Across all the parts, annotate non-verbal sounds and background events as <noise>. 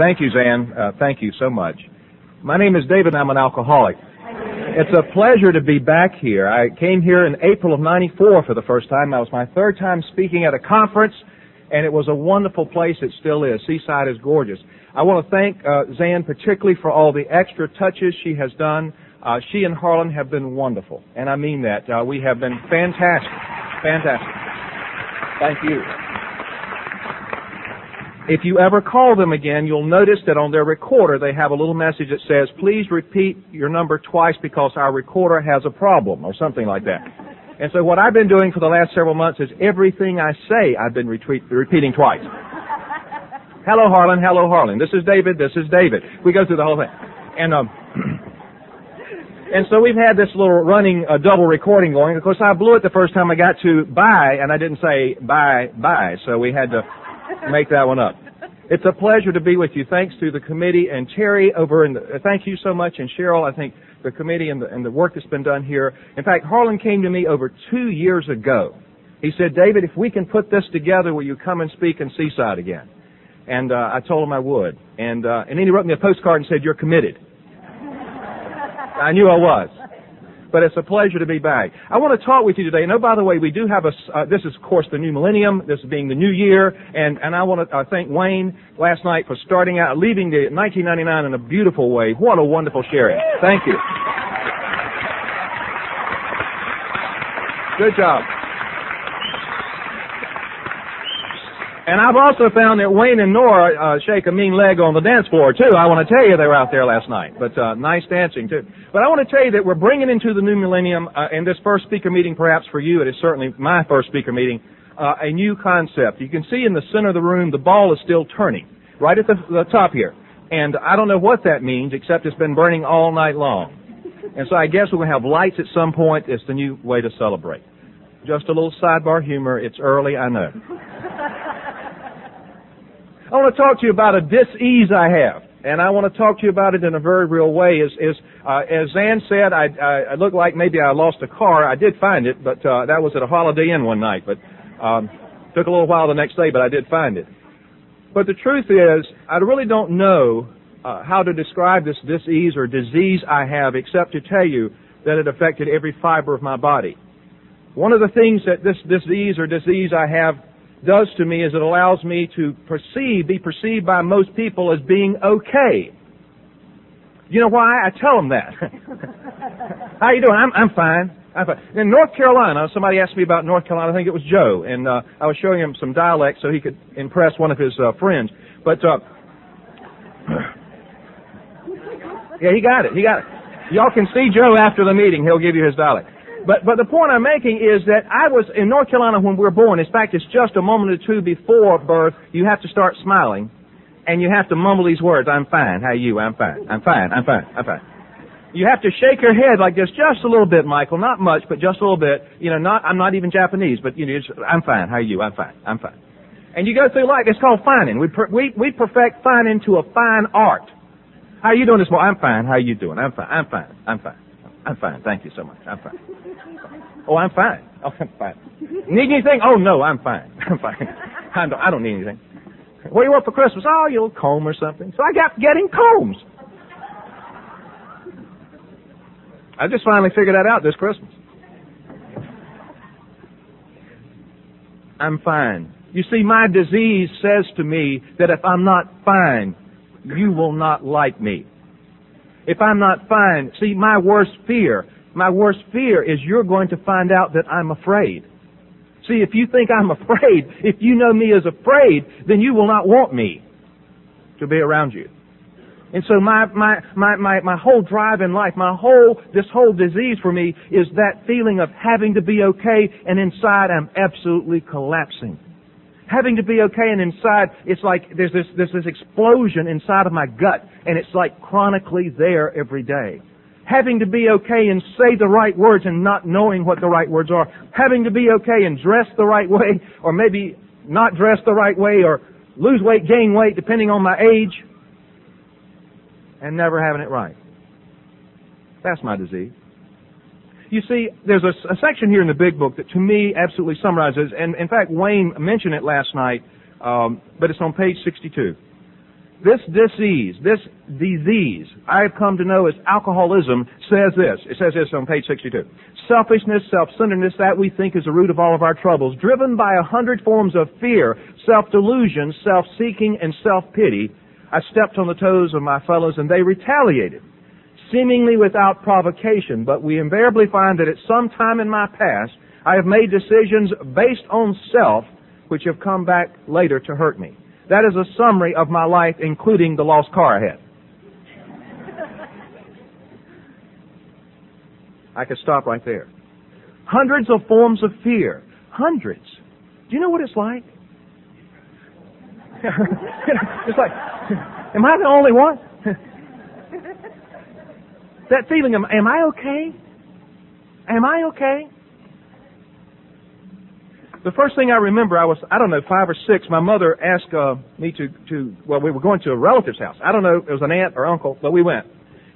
Thank you, Zan. Uh, thank you so much. My name is David. I'm an alcoholic. It's a pleasure to be back here. I came here in April of 94 for the first time. That was my third time speaking at a conference, and it was a wonderful place. It still is. Seaside is gorgeous. I want to thank uh, Zan particularly for all the extra touches she has done. Uh, she and Harlan have been wonderful, and I mean that. Uh, we have been fantastic. Fantastic. Thank you. If you ever call them again, you'll notice that on their recorder they have a little message that says, please repeat your number twice because our recorder has a problem, or something like that. And so what I've been doing for the last several months is everything I say I've been retweet, repeating twice. <laughs> hello Harlan, hello Harlan. This is David, this is David. We go through the whole thing. And um, <clears throat> And so we've had this little running uh, double recording going. Of course, I blew it the first time I got to bye, and I didn't say bye bye, so we had to make that one up. It's a pleasure to be with you. Thanks to the committee and Terry over in the, uh, thank you so much, and Cheryl. I think the committee and the, and the work that's been done here. In fact, Harlan came to me over two years ago. He said, David, if we can put this together, will you come and speak in Seaside again? And uh, I told him I would. And uh, and then he wrote me a postcard and said, "You're committed." I knew I was. But it's a pleasure to be back. I want to talk with you today. And oh, by the way, we do have a, uh, this is of course the new millennium, this is being the new year, and, and I want to uh, thank Wayne last night for starting out, leaving the 1999 in a beautiful way. What a wonderful sharing. Thank you. Good job. And I've also found that Wayne and Nora uh, shake a mean leg on the dance floor too. I want to tell you they were out there last night, but uh, nice dancing too. But I want to tell you that we're bringing into the new millennium, uh, in this first speaker meeting, perhaps for you, it is certainly my first speaker meeting, uh, a new concept. You can see in the center of the room the ball is still turning, right at the, the top here. And I don't know what that means, except it's been burning all night long. And so I guess we're going to have lights at some point. It's the new way to celebrate. Just a little sidebar humor. It's early, I know. <laughs> I want to talk to you about a dis-ease I have. And I want to talk to you about it in a very real way. Is, is uh, as Zan said, I, I, I looked like maybe I lost a car. I did find it, but uh, that was at a Holiday Inn one night. But um, took a little while the next day, but I did find it. But the truth is, I really don't know uh, how to describe this disease or disease I have, except to tell you that it affected every fiber of my body. One of the things that this disease or disease I have does to me is it allows me to perceive, be perceived by most people as being okay. You know why? I tell them that. <laughs> How you doing? I'm, I'm fine. I'm fine. In North Carolina, somebody asked me about North Carolina. I think it was Joe, and uh, I was showing him some dialect so he could impress one of his uh, friends. But uh, <clears throat> yeah, he got it. He got it. Y'all can see Joe after the meeting. He'll give you his dialect. But, but the point I'm making is that I was in North Carolina when we were born. In fact, it's just a moment or two before birth. You have to start smiling, and you have to mumble these words. I'm fine. How are you? I'm fine. I'm fine. I'm fine. I'm fine. You have to shake your head like this just a little bit, Michael. Not much, but just a little bit. You know, not, I'm not even Japanese, but you know, I'm fine. How are you? I'm fine. I'm fine. And you go through life. It's called fining. We, per, we, we perfect fining to a fine art. How are you doing this morning? I'm fine. How are you doing? I'm fine. I'm fine. I'm fine. I'm fine. Thank you so much. I'm fine. Oh, I'm fine. Oh, <laughs> I'm fine. Need anything? Oh, no, I'm fine. <laughs> I'm fine. I don't, I don't need anything. What do you want for Christmas? Oh, you will comb or something. So I got getting combs. I just finally figured that out this Christmas. I'm fine. You see, my disease says to me that if I'm not fine, you will not like me. If I'm not fine, see, my worst fear my worst fear is you're going to find out that I'm afraid. See, if you think I'm <laughs> afraid, if you know me as afraid, then you will not want me to be around you. And so my, my, my, my, my whole drive in life, my whole, this whole disease for me is that feeling of having to be okay and inside I'm absolutely collapsing. Having to be okay and inside it's like there's this, there's this explosion inside of my gut and it's like chronically there every day having to be okay and say the right words and not knowing what the right words are, having to be okay and dress the right <laughs> way, or maybe not dress the right way, or lose weight, gain weight, depending on my age, and never having it right. That's my disease. You see, there's a, a, section here in the big book that to me absolutely summarizes, and in fact, Wayne mentioned it last night, um, but it's on page 62. This disease, this disease, I have come to know as alcoholism, says this. It says this on page 62. Selfishness, self-centeredness, that we think is the root of all of our troubles, driven by a hundred forms of fear, self-delusion, self-seeking, and self-pity. I stepped on the toes of my fellows and they retaliated, seemingly without provocation, but we invariably find that at some time in my past, I have made decisions based on self, which have come back later to hurt me. That is a summary of my life, including the lost car I had. I could stop right there. Hundreds of forms of fear. Hundreds. Do you know what it's like? <laughs> it's like, am I the only one? <laughs> that feeling, am, am I okay? Am I okay? The first thing I remember, I was, I don't know, five or six. My mother asked uh, me to, to, well, we were going to a relative's house. I don't know, it was an aunt or uncle, but we went.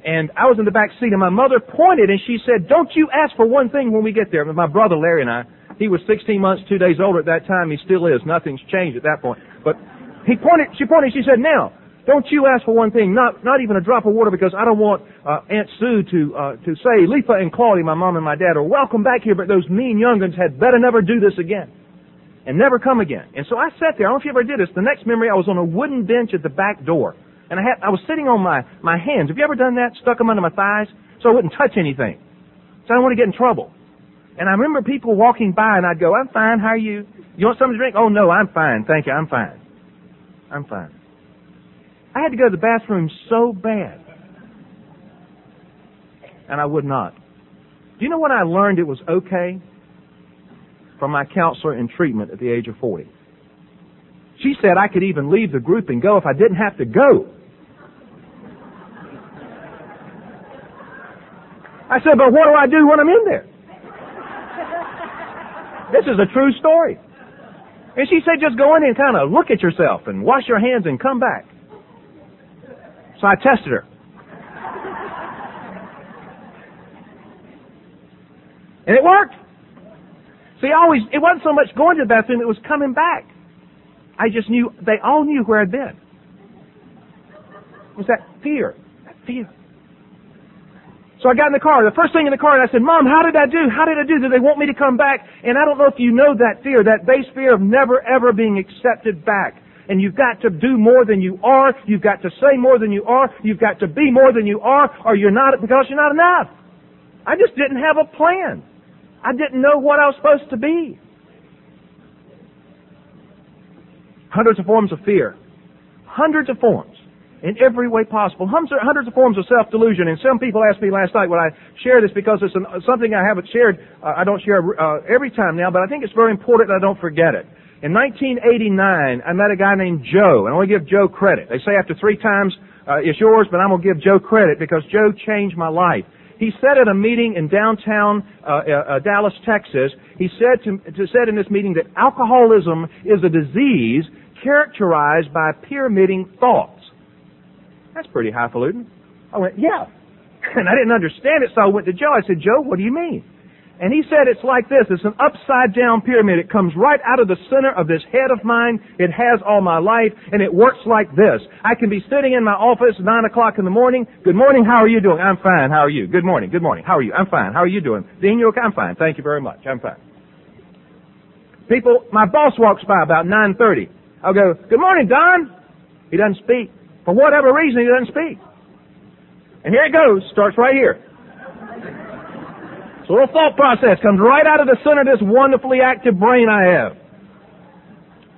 And I was in the back seat, and my mother pointed, and she said, "Don't you ask for one thing when we get there." My brother Larry and I, he was 16 months, two days older at that time. He still is. Nothing's changed at that point. But he pointed. She pointed. She said, "Now, don't you ask for one thing, not not even a drop of water, because I don't want uh, Aunt Sue to uh, to say, Letha and Claudia, my mom and my dad, are welcome back here, but those mean young'uns had better never do this again, and never come again." And so I sat there. I don't know if you ever did this. The next memory, I was on a wooden bench at the back door, and I had I was sitting on my my hands. Have you ever done that? Stuck them under my thighs so I wouldn't touch anything. So I don't want to get in trouble. And I remember people walking by, and I'd go, "I'm fine. How are you? You want something to drink? Oh no, I'm fine. Thank you. I'm fine. I'm fine." I had to go to the bathroom so bad. And I would not. Do you know what I learned it was okay from my counselor in treatment at the age of 40? She said I could even leave the group and go if I didn't have to go. I said, but what do I do when I'm in there? This is a true story. And she said, just go in and kind of look at yourself and wash your hands and come back. So I tested her. And it worked. See, always, it wasn't so much going to the bathroom, it was coming back. I just knew, they all knew where I'd been. It was that fear. That fear. So I got in the car. The first thing in the car, and I said, Mom, how did I do? How did I do? Did they want me to come back? And I don't know if you know that fear, that base fear of never ever being accepted back and you've got to do more than you are, you've got to say more than you are, you've got to be more than you are, or you're not because you're not enough. I just didn't have a plan. I didn't know what I was supposed to be. Hundreds of forms of fear. Hundreds of forms. In every way possible. Hundreds of forms of self-delusion. And some people asked me last night, would I share this because it's an, something I haven't shared, uh, I don't share uh, every time now, but I think it's very important that I don't forget it. In 1989, I met a guy named Joe, and I want to give Joe credit. They say after three times, uh, it's yours, but I'm going to give Joe credit because Joe changed my life. He said at a meeting in downtown uh, uh, uh, Dallas, Texas, he said to, to said in this meeting that alcoholism is a disease characterized by pyramiding thoughts. That's pretty highfalutin. I went, yeah. <laughs> And I didn't understand it, so I went to Joe. I said, Joe, what do you mean? And he said it's like this. It's an upside down pyramid. It comes right out of the center of this head of mine. It has all my life, and it works like this. I can be sitting in my office 9 o'clock in the morning. Good morning, how are you doing? I'm fine, how are you? Good morning, good morning, how are you? I'm fine, how are you doing? Dean, you okay? I'm fine, thank you very much, I'm fine. People, my boss walks by about 9.30. I'll go, good morning, Don. He doesn't speak. For whatever reason, he doesn't speak. And here it goes, starts right here. So the thought process comes right out of the center of this wonderfully active brain I have.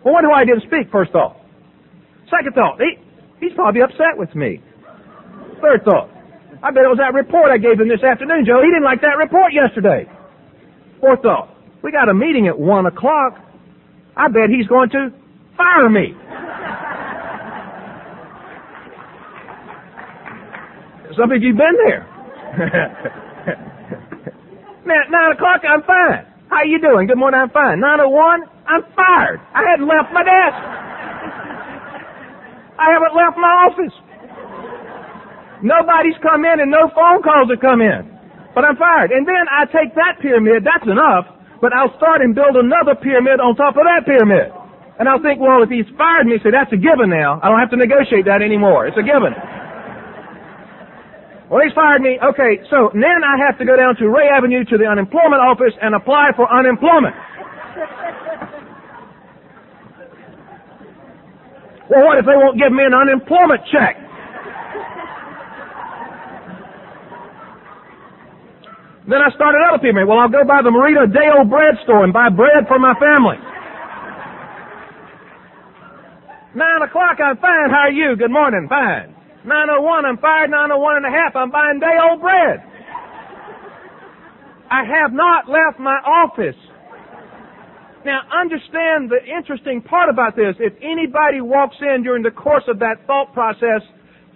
Well, wonder why I didn't speak, first thought. Second thought, he, he's probably upset with me. Third thought, I bet it was that report I gave him this afternoon, Joe. He didn't like that report yesterday. Fourth thought, we got a meeting at one o'clock. I bet he's going to fire me. <laughs> Some of you've been there. <laughs> Man, 9 o'clock, I'm fine. How you doing? Good morning, I'm fine. 901, I'm fired. I hadn't left my desk. I haven't left my office. Nobody's come in and no phone calls have come in. But I'm fired. And then I take that pyramid, that's enough, but I'll start and build another pyramid on top of that pyramid. And I'll think, well, if he's fired me, say that's a given now. I don't have to negotiate that anymore. It's a given. Well, he's fired me. Okay, so then I have to go down to Ray Avenue to the unemployment office and apply for unemployment. Well, what if they won't give me an unemployment check? Then I started other people. Well, I'll go by the Merita Dale bread store and buy bread for my family. Nine o'clock, I'm fine. How are you? Good morning. Fine. 901, I'm fired. 901 and a half, I'm buying day old bread. I have not left my office. Now understand the interesting part about this. If anybody walks in during the course of that thought process,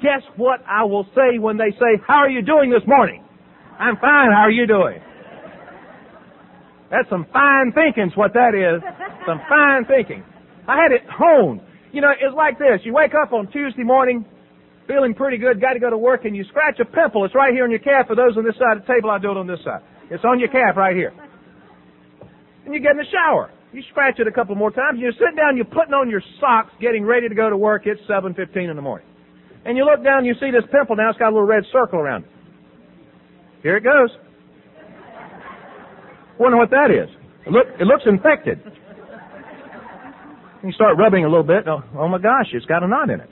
guess what I will say when they say, how are you doing this morning? I'm fine, how are you doing? That's some fine thinking's what that is. Some fine thinking. I had it honed. You know, it's like this. You wake up on Tuesday morning, feeling pretty good, got to go to work, and you scratch a pimple. It's right here on your calf. For those on this side of the table, I do it on this side. It's on your calf right here. And you get in the shower. You scratch it a couple more times. You sit down. You're putting on your socks, getting ready to go to work. It's 7:15 in the morning, and you look down. You see this pimple now. It's got a little red circle around it. Here it goes. Wonder what that is. It, look, it looks infected. You start rubbing a little bit. Oh, oh my gosh, it's got a knot in it.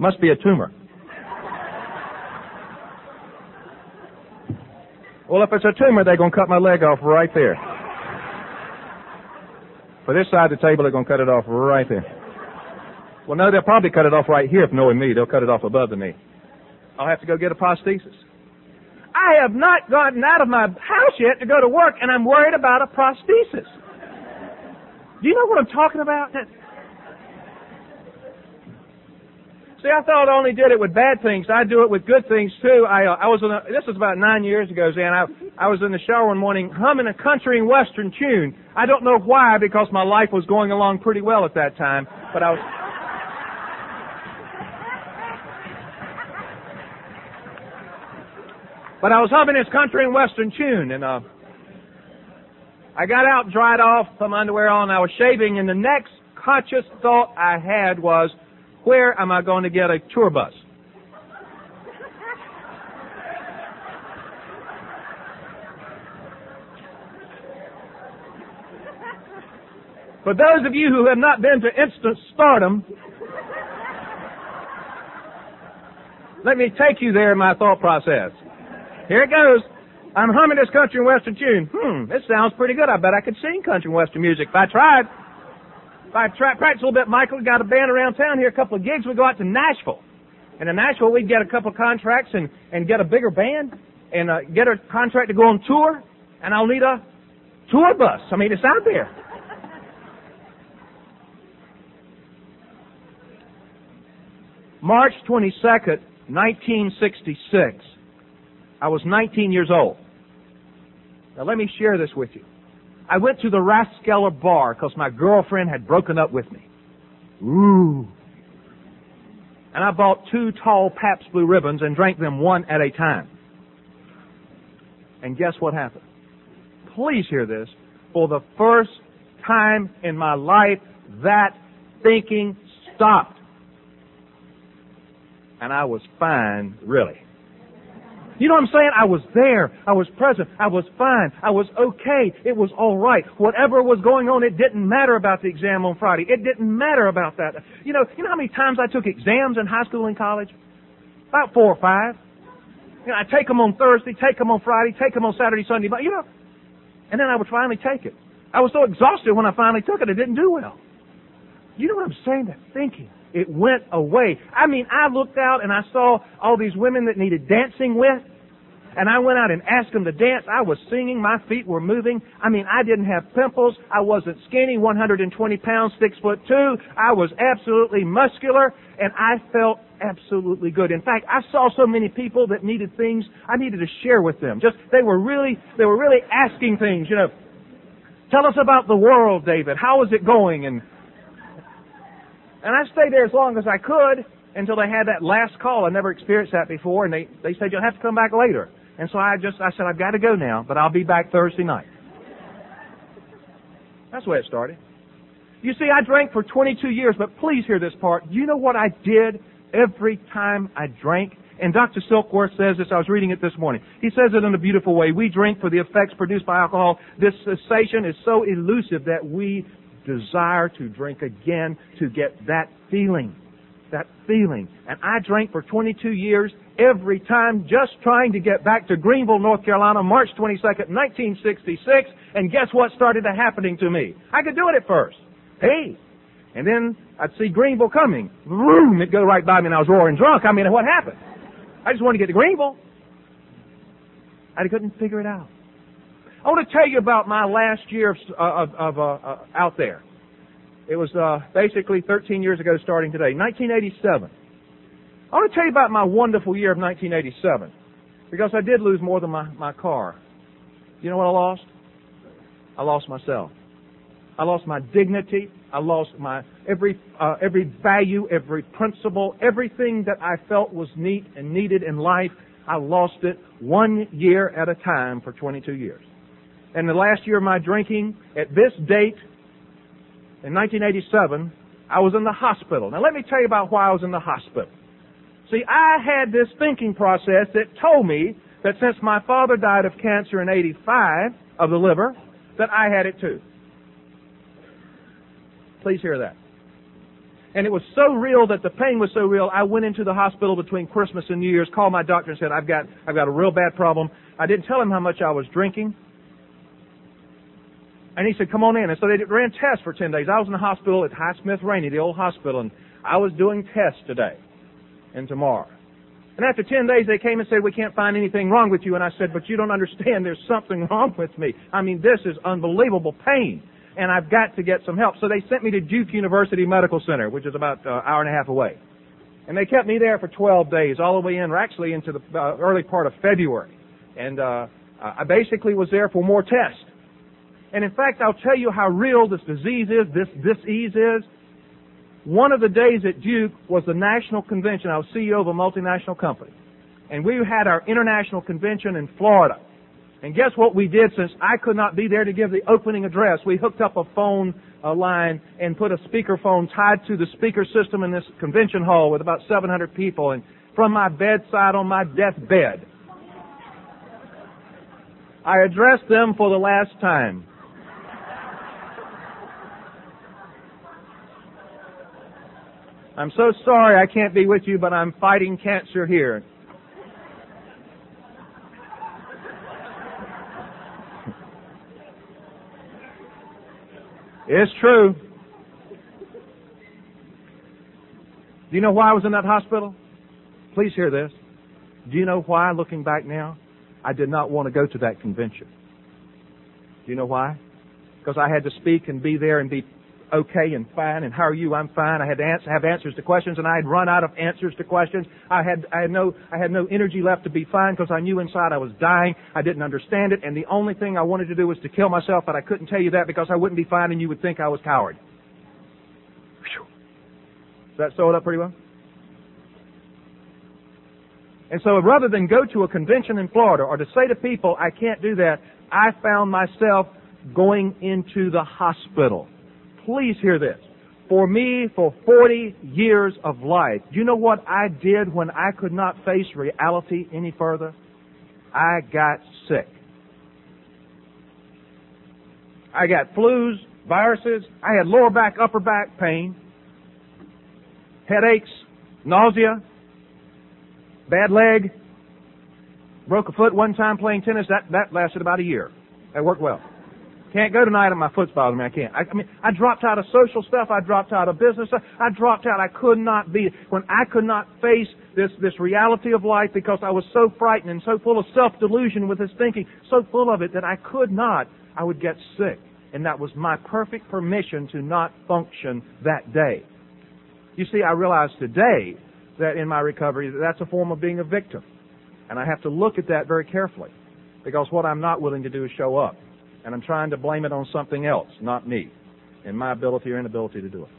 Must be a tumor. Well, if it's a tumor, they're going to cut my leg off right there. For this side of the table, they're going to cut it off right there. Well, no, they'll probably cut it off right here if knowing me. They'll cut it off above the knee. I'll have to go get a prosthesis. I have not gotten out of my house yet to go to work, and I'm worried about a prosthesis. Do you know what I'm talking about? See, I thought I only did it with bad things. I do it with good things too. I uh, I was in a, this was about nine years ago, Zan. I I was in the shower one morning humming a country and western tune. I don't know why because my life was going along pretty well at that time, but I was. But I was humming this country and western tune, and uh, I got out, dried off, my underwear on, I was shaving, and the next conscious thought I had was, where am I going to get a tour bus? For those of you who have not been to instant stardom, let me take you there in my thought process. Here it goes. I'm humming this country and western tune. Hmm, this sounds pretty good. I bet I could sing country and western music if I tried. I try, practice a little bit, Michael, got a band around town here, a couple of gigs. We go out to Nashville. And in Nashville, we'd get a couple of contracts and, and get a bigger band and uh, get a contract to go on tour. And I'll need a tour bus. I mean, it's out there. March 22nd, 1966. I was 19 years old. Now let me share this with you. I went to the Rathskeller bar because my girlfriend had broken up with me. Ooh. And I bought two tall Pabst Blue Ribbons and drank them one at a time. And guess what happened? Please hear this. For the first time in my life, that thinking stopped. And I was fine, really. You know what I'm saying? I was there. I was present. I was fine. I was okay. It was all right. Whatever was going on, it didn't matter about the exam on Friday. It didn't matter about that. You know, you know how many times I took exams in high school and college? About four or five. You know, I take them on Thursday, take them on Friday, take them on Saturday, Sunday, but you know, and then I would finally take it. I was so exhausted when I finally took it, I didn't do well. You know what I'm saying? That thinking. It went away. I mean, I looked out and I saw all these women that needed dancing with. And I went out and asked them to dance. I was singing. My feet were moving. I mean, I didn't have pimples. I wasn't skinny, 120 pounds, six foot two. I was absolutely muscular and I felt absolutely good. In fact, I saw so many people that needed things I needed to share with them. Just, they were really, they were really asking things, you know. Tell us about the world, David. How is it going? And, and I stayed there as long as I could until they had that last call. I never experienced that before, and they, they said, you'll have to come back later. And so I just, I said, I've got to go now, but I'll be back Thursday night. That's the way it started. You see, I drank for 22 years, but please hear this part. You know what I did every time I drank? And Dr. Silkworth says this, I was reading it this morning. He says it in a beautiful way. We drink for the effects produced by alcohol. This cessation is so elusive that we desire to drink again to get that feeling. That feeling. And I drank for 22 years every time just trying to get back to Greenville, North Carolina, March 22nd, 1966. And guess what started happening to me? I could do it at first. Hey! And then I'd see Greenville coming. Vroom! It'd go right by me and I was roaring drunk. I mean, what happened? I just wanted to get to Greenville. I couldn't figure it out. I want to tell you about my last year of, uh, of, of uh, uh, out there. It was uh, basically 13 years ago, starting today, 1987. I want to tell you about my wonderful year of 1987 because I did lose more than my, my car. You know what I lost? I lost myself. I lost my dignity. I lost my every uh, every value, every principle, everything that I felt was neat and needed in life. I lost it one year at a time for 22 years. And the last year of my drinking, at this date, in 1987, I was in the hospital. Now let me tell you about why I was in the hospital. See, I had this thinking process that told me that since my father died of cancer in 85 of the liver, that I had it too. Please hear that. And it was so real that the pain was so real, I went into the hospital between Christmas and New Year's, called my doctor and said, I've got, I've got a real bad problem. I didn't tell him how much I was drinking. And he said, come on in. And so they ran tests for 10 days. I was in the hospital at Highsmith Rainey, the old hospital, and I was doing tests today and tomorrow. And after 10 days, they came and said, we can't find anything wrong with you. And I said, but you don't understand. There's something <laughs> wrong with me. I mean, this is unbelievable pain and I've got to get some help. So they sent me to Duke University Medical Center, which is about an hour and a half away. And they kept me there for 12 days, all the way in, or actually into the uh, early part of February. And uh, I basically was there for more tests. And in fact, I'll tell you how real this disease is, this disease is. One of the days at Duke was the national convention. I was CEO of a multinational company. And we had our international convention in Florida. And guess what we did since I could not be there to give the opening address? We hooked up a phone uh, line and put a speakerphone tied to the speaker system in this convention hall with about 700 people. And from my bedside on my deathbed, I addressed them for the last time. I'm so sorry I can't be with you, but I'm fighting cancer here. It's true. Do you know why I was in that hospital? Please hear this. Do you know why, looking back now, I did not want to go to that convention? Do you know why? Because I had to speak and be there and be okay and fine and how are you? I'm fine. I had to answer, have answers to questions and I had run out of answers to questions. I had, I had no, I had no energy left to be fine because I knew inside I was dying. I didn't understand it and the only thing I wanted to do was to kill myself but I couldn't tell you that because I wouldn't be fine and you would think I was coward. Does that sew it up pretty well? And so rather than go to a convention in Florida or to say to people, I can't do that, I found myself going into the hospital please hear this. For me, for 40 years of life, you know what I did when I could not face reality any further? I got sick. I got flus, viruses, I had lower back, upper back pain, headaches, nausea, bad leg, broke a foot one time playing tennis. That, that lasted about a year. That worked well. Can't go tonight and my foot's bothering me. I can't. I, I mean, I dropped out of social stuff. I dropped out of business stuff. I dropped out. I could not be, when I could not face this, this reality of life because I was so frightened and so full of self-delusion with this thinking, so full of it that I could not, I would get sick. And that was my perfect permission to not function that day. You see, I realize today that in my recovery, that's a form of being a victim. And I have to look at that very carefully. Because what I'm not willing to do is show up and I'm trying to blame it on something else, not me, and my ability or inability to do it.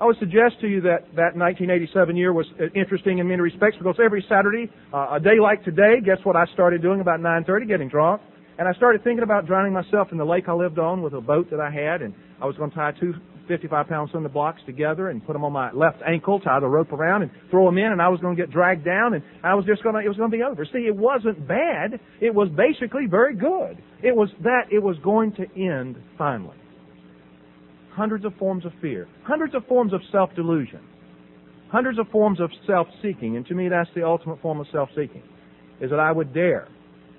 I would suggest to you that that 1987 year was interesting in many respects because every Saturday, uh, a day like today, guess what I started doing about 9:30, getting drunk, and I started thinking about drowning myself in the lake I lived on with a boat that I had, and I was going to tie two 55 pound cinder blocks together and put them on my left ankle, tie the rope around and throw them in and I was going to get dragged down and I was just going to, it was going to be over. See, it wasn't bad. It was basically very good. It was that it was going to end finally. Hundreds of forms of fear. Hundreds of forms of self-delusion. Hundreds of forms of self-seeking. And to me, that's the ultimate form of self-seeking. Is that I would dare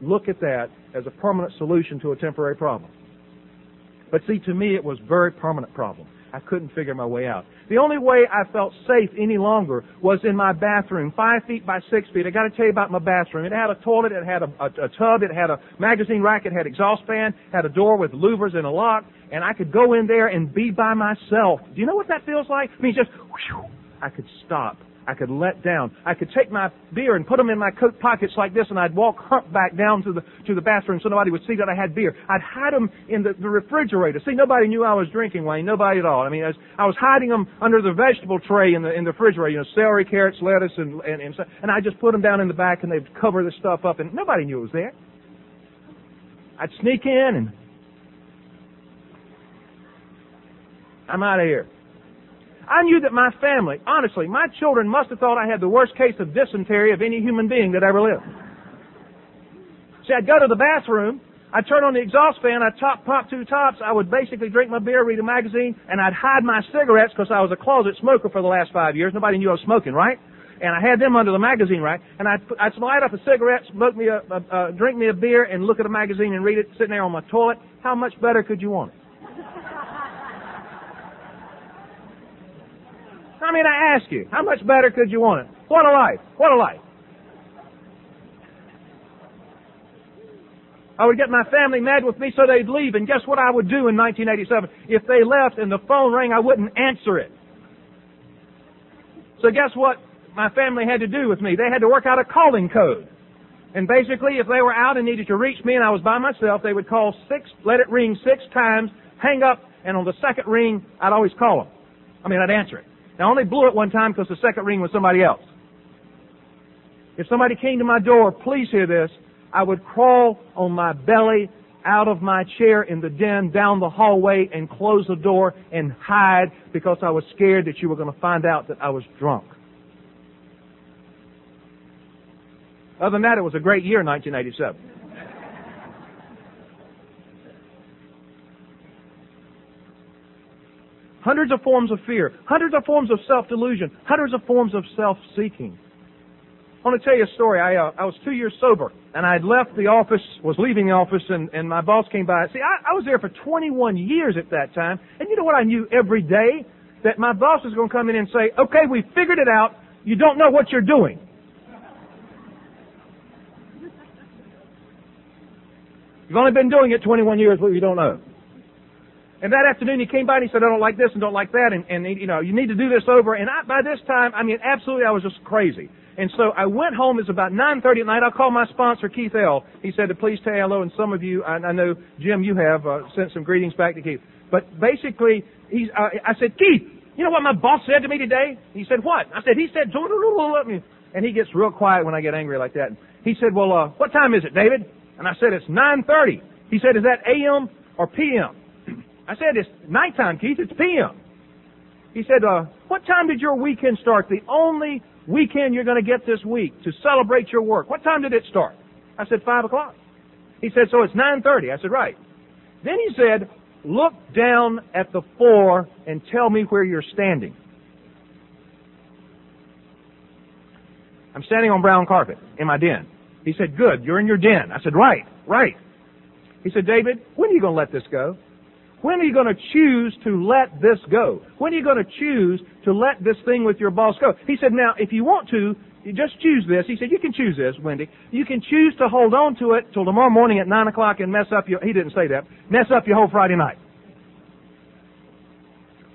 look at that as a permanent solution to a temporary problem. But see, to me, it was a very permanent problem. I couldn't figure my way out. The only way I felt safe any longer was in my bathroom, five feet by six feet. I got to tell you about my bathroom. It had a toilet, it had a, a, a tub, it had a magazine rack, it had exhaust fan, had a door with louvers and a lock, and I could go in there and be by myself. Do you know what that feels like? I mean, just whew, I could stop I could let down. I could take my beer and put them in my coat pockets like this, and I'd walk humpback down to the to the bathroom so nobody would see that I had beer. I'd hide them in the, the refrigerator. See, nobody knew I was drinking, Wayne. Nobody at all. I mean, I was, I was hiding them under the vegetable tray in the in the refrigerator. You know, celery, carrots, lettuce, and and and, and I just put them down in the back, and they'd cover the stuff up, and nobody knew it was there. I'd sneak in, and I'm out of here. I knew that my family, honestly, my children must have thought I had the worst case of dysentery of any human being that ever lived. See, I'd go to the bathroom, I'd turn on the exhaust fan, I'd top, pop two tops, I would basically drink my beer, read a magazine, and I'd hide my cigarettes because I was a closet smoker for the last five years. Nobody knew I was smoking, right? And I had them under the magazine rack, and I'd, I'd light up a cigarette, smoke me a, a, a, drink me a beer, and look at a magazine and read it sitting there on my toilet. How much better could you want it? I mean, I ask you, how much better could you want it? What a life! What a life! I would get my family mad with me so they'd leave, and guess what I would do in 1987? If they left and the phone rang, I wouldn't answer it. So guess what my family had to do with me? They had to work out a calling code. And basically, if they were out and needed to reach me and I was by myself, they would call six, let it ring six times, hang up, and on the second ring, I'd always call them. I mean, I'd answer it. Now, I only blew it one time because the second ring was somebody else. If somebody came to my door, please hear this, I would crawl on my belly out of my chair in the den down the hallway and close the door and hide because I was scared that you were going to find out that I was drunk. Other than that, it was a great year, 1987. Hundreds of forms of fear, hundreds of forms of self-delusion, hundreds of forms of self-seeking. I want to tell you a story. I, uh, I was two years sober, and I had left the office, was leaving the office, and, and my boss came by. See, I, I was there for 21 years at that time, and you know what I knew every day? That my boss was going to come in and say, okay, we figured it out. You don't know what you're doing. You've only been doing it 21 years, but you don't know. And that afternoon he came by and he said, I don't like this and don't like that and, and you know, you need to do this over. And I, by this time, I mean, absolutely I was just crazy. And so I went home. It's about 9.30 at night. I called my sponsor, Keith L. He said to please say hello. And some of you, I, I know, Jim, you have uh, sent some greetings back to Keith. But basically, he's, uh, I said, Keith, you know what my boss said to me today? He said, what? I said, he said, and he gets real quiet when I get angry like that. He said, well, uh, what time is it, David? And I said, it's 9.30. He said, is that AM or PM? I said, it's nighttime, Keith. It's PM. He said, uh, what time did your weekend start? The only weekend you're going to get this week to celebrate your work. What time did it start? I said, 5 o'clock. He said, so it's 9.30. I said, right. Then he said, look down at the floor and tell me where you're standing. I'm standing on brown carpet in my den. He said, good, you're in your den. I said, right, right. He said, David, when are you going to let this go? When are you going to choose to let this go? When are you going to choose to let this thing with your boss go? He said, now, if you want to, you just choose this. He said, you can choose this, Wendy. You can choose to hold on to it till tomorrow morning at 9 o'clock and mess up your, he didn't say that, mess up your whole Friday night.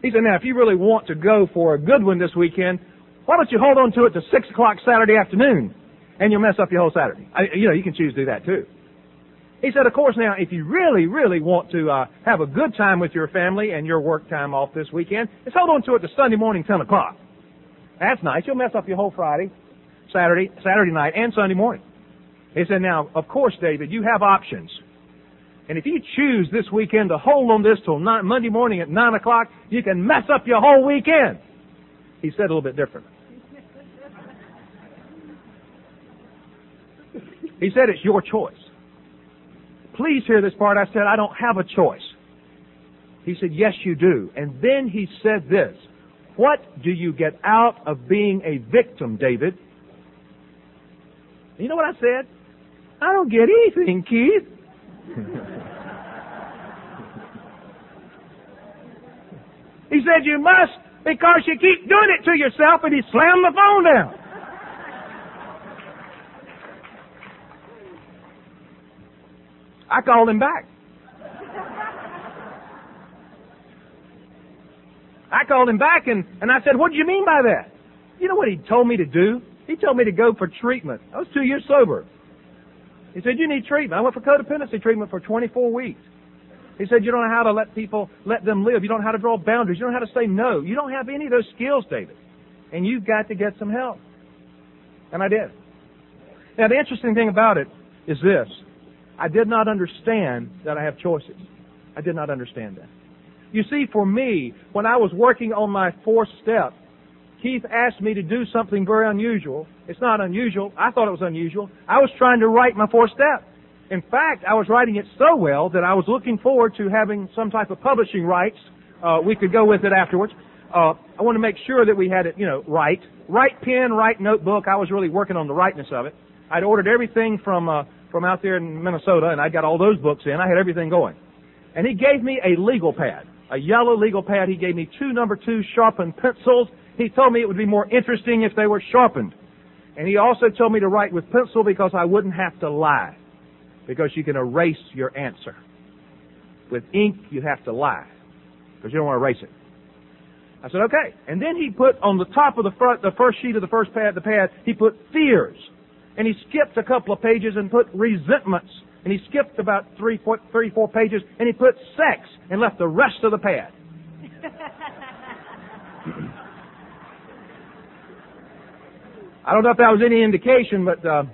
He said, now, if you really want to go for a good one this weekend, why don't you hold on to it to 6 o'clock Saturday afternoon and you'll mess up your whole Saturday. I, you know, you can choose to do that too. He said, of course, now, if you really, really want to uh, have a good time with your family and your work time off this weekend, just hold on to it to Sunday morning, 10 o'clock. That's nice. You'll mess up your whole Friday, Saturday, Saturday night, and Sunday morning. He said, now, of course, David, you have options. And if you choose this weekend to hold on this till nine, Monday morning at 9 o'clock, you can mess up your whole weekend. He said a little bit different. He said it's your choice. Please hear this part. I said, I don't have a choice. He said, yes, you do. And then he said this, what do you get out of being a victim, David? You know what I said? I don't get anything, Keith. <laughs> he said, you must because you keep doing it to yourself and he slammed the phone down. I called him back. I called him back and, and I said, what do you mean by that? You know what he told me to do? He told me to go for treatment. I was two years sober. He said, you need treatment. I went for codependency treatment for 24 weeks. He said, you don't know how to let people, let them live. You don't know how to draw boundaries. You don't know how to say no. You don't have any of those skills, David. And you've got to get some help. And I did. Now the interesting thing about it is this. I did not understand that I have choices. I did not understand that. You see, for me, when I was working on my fourth step, Keith asked me to do something very unusual. It's not unusual. I thought it was unusual. I was trying to write my fourth step. In fact, I was writing it so well that I was looking forward to having some type of publishing rights. Uh, we could go with it afterwards. Uh, I want to make sure that we had it, you know, right. Right pen, right notebook. I was really working on the rightness of it. I'd ordered everything from uh, from out there in Minnesota, and I got all those books in. I had everything going. And he gave me a legal pad, a yellow legal pad. He gave me two number two sharpened pencils. He told me it would be more interesting if they were sharpened. And he also told me to write with pencil because I wouldn't have to lie. Because you can erase your answer. With ink, you have to lie. Because you don't want to erase it. I said, okay. And then he put on the top of the front, the first sheet of the first pad, the pad, he put fears. And he skipped a couple of pages and put resentments. And he skipped about three, four, three, four pages and he put sex and left the rest of the pad. <laughs> I don't know if that was any indication, but uh,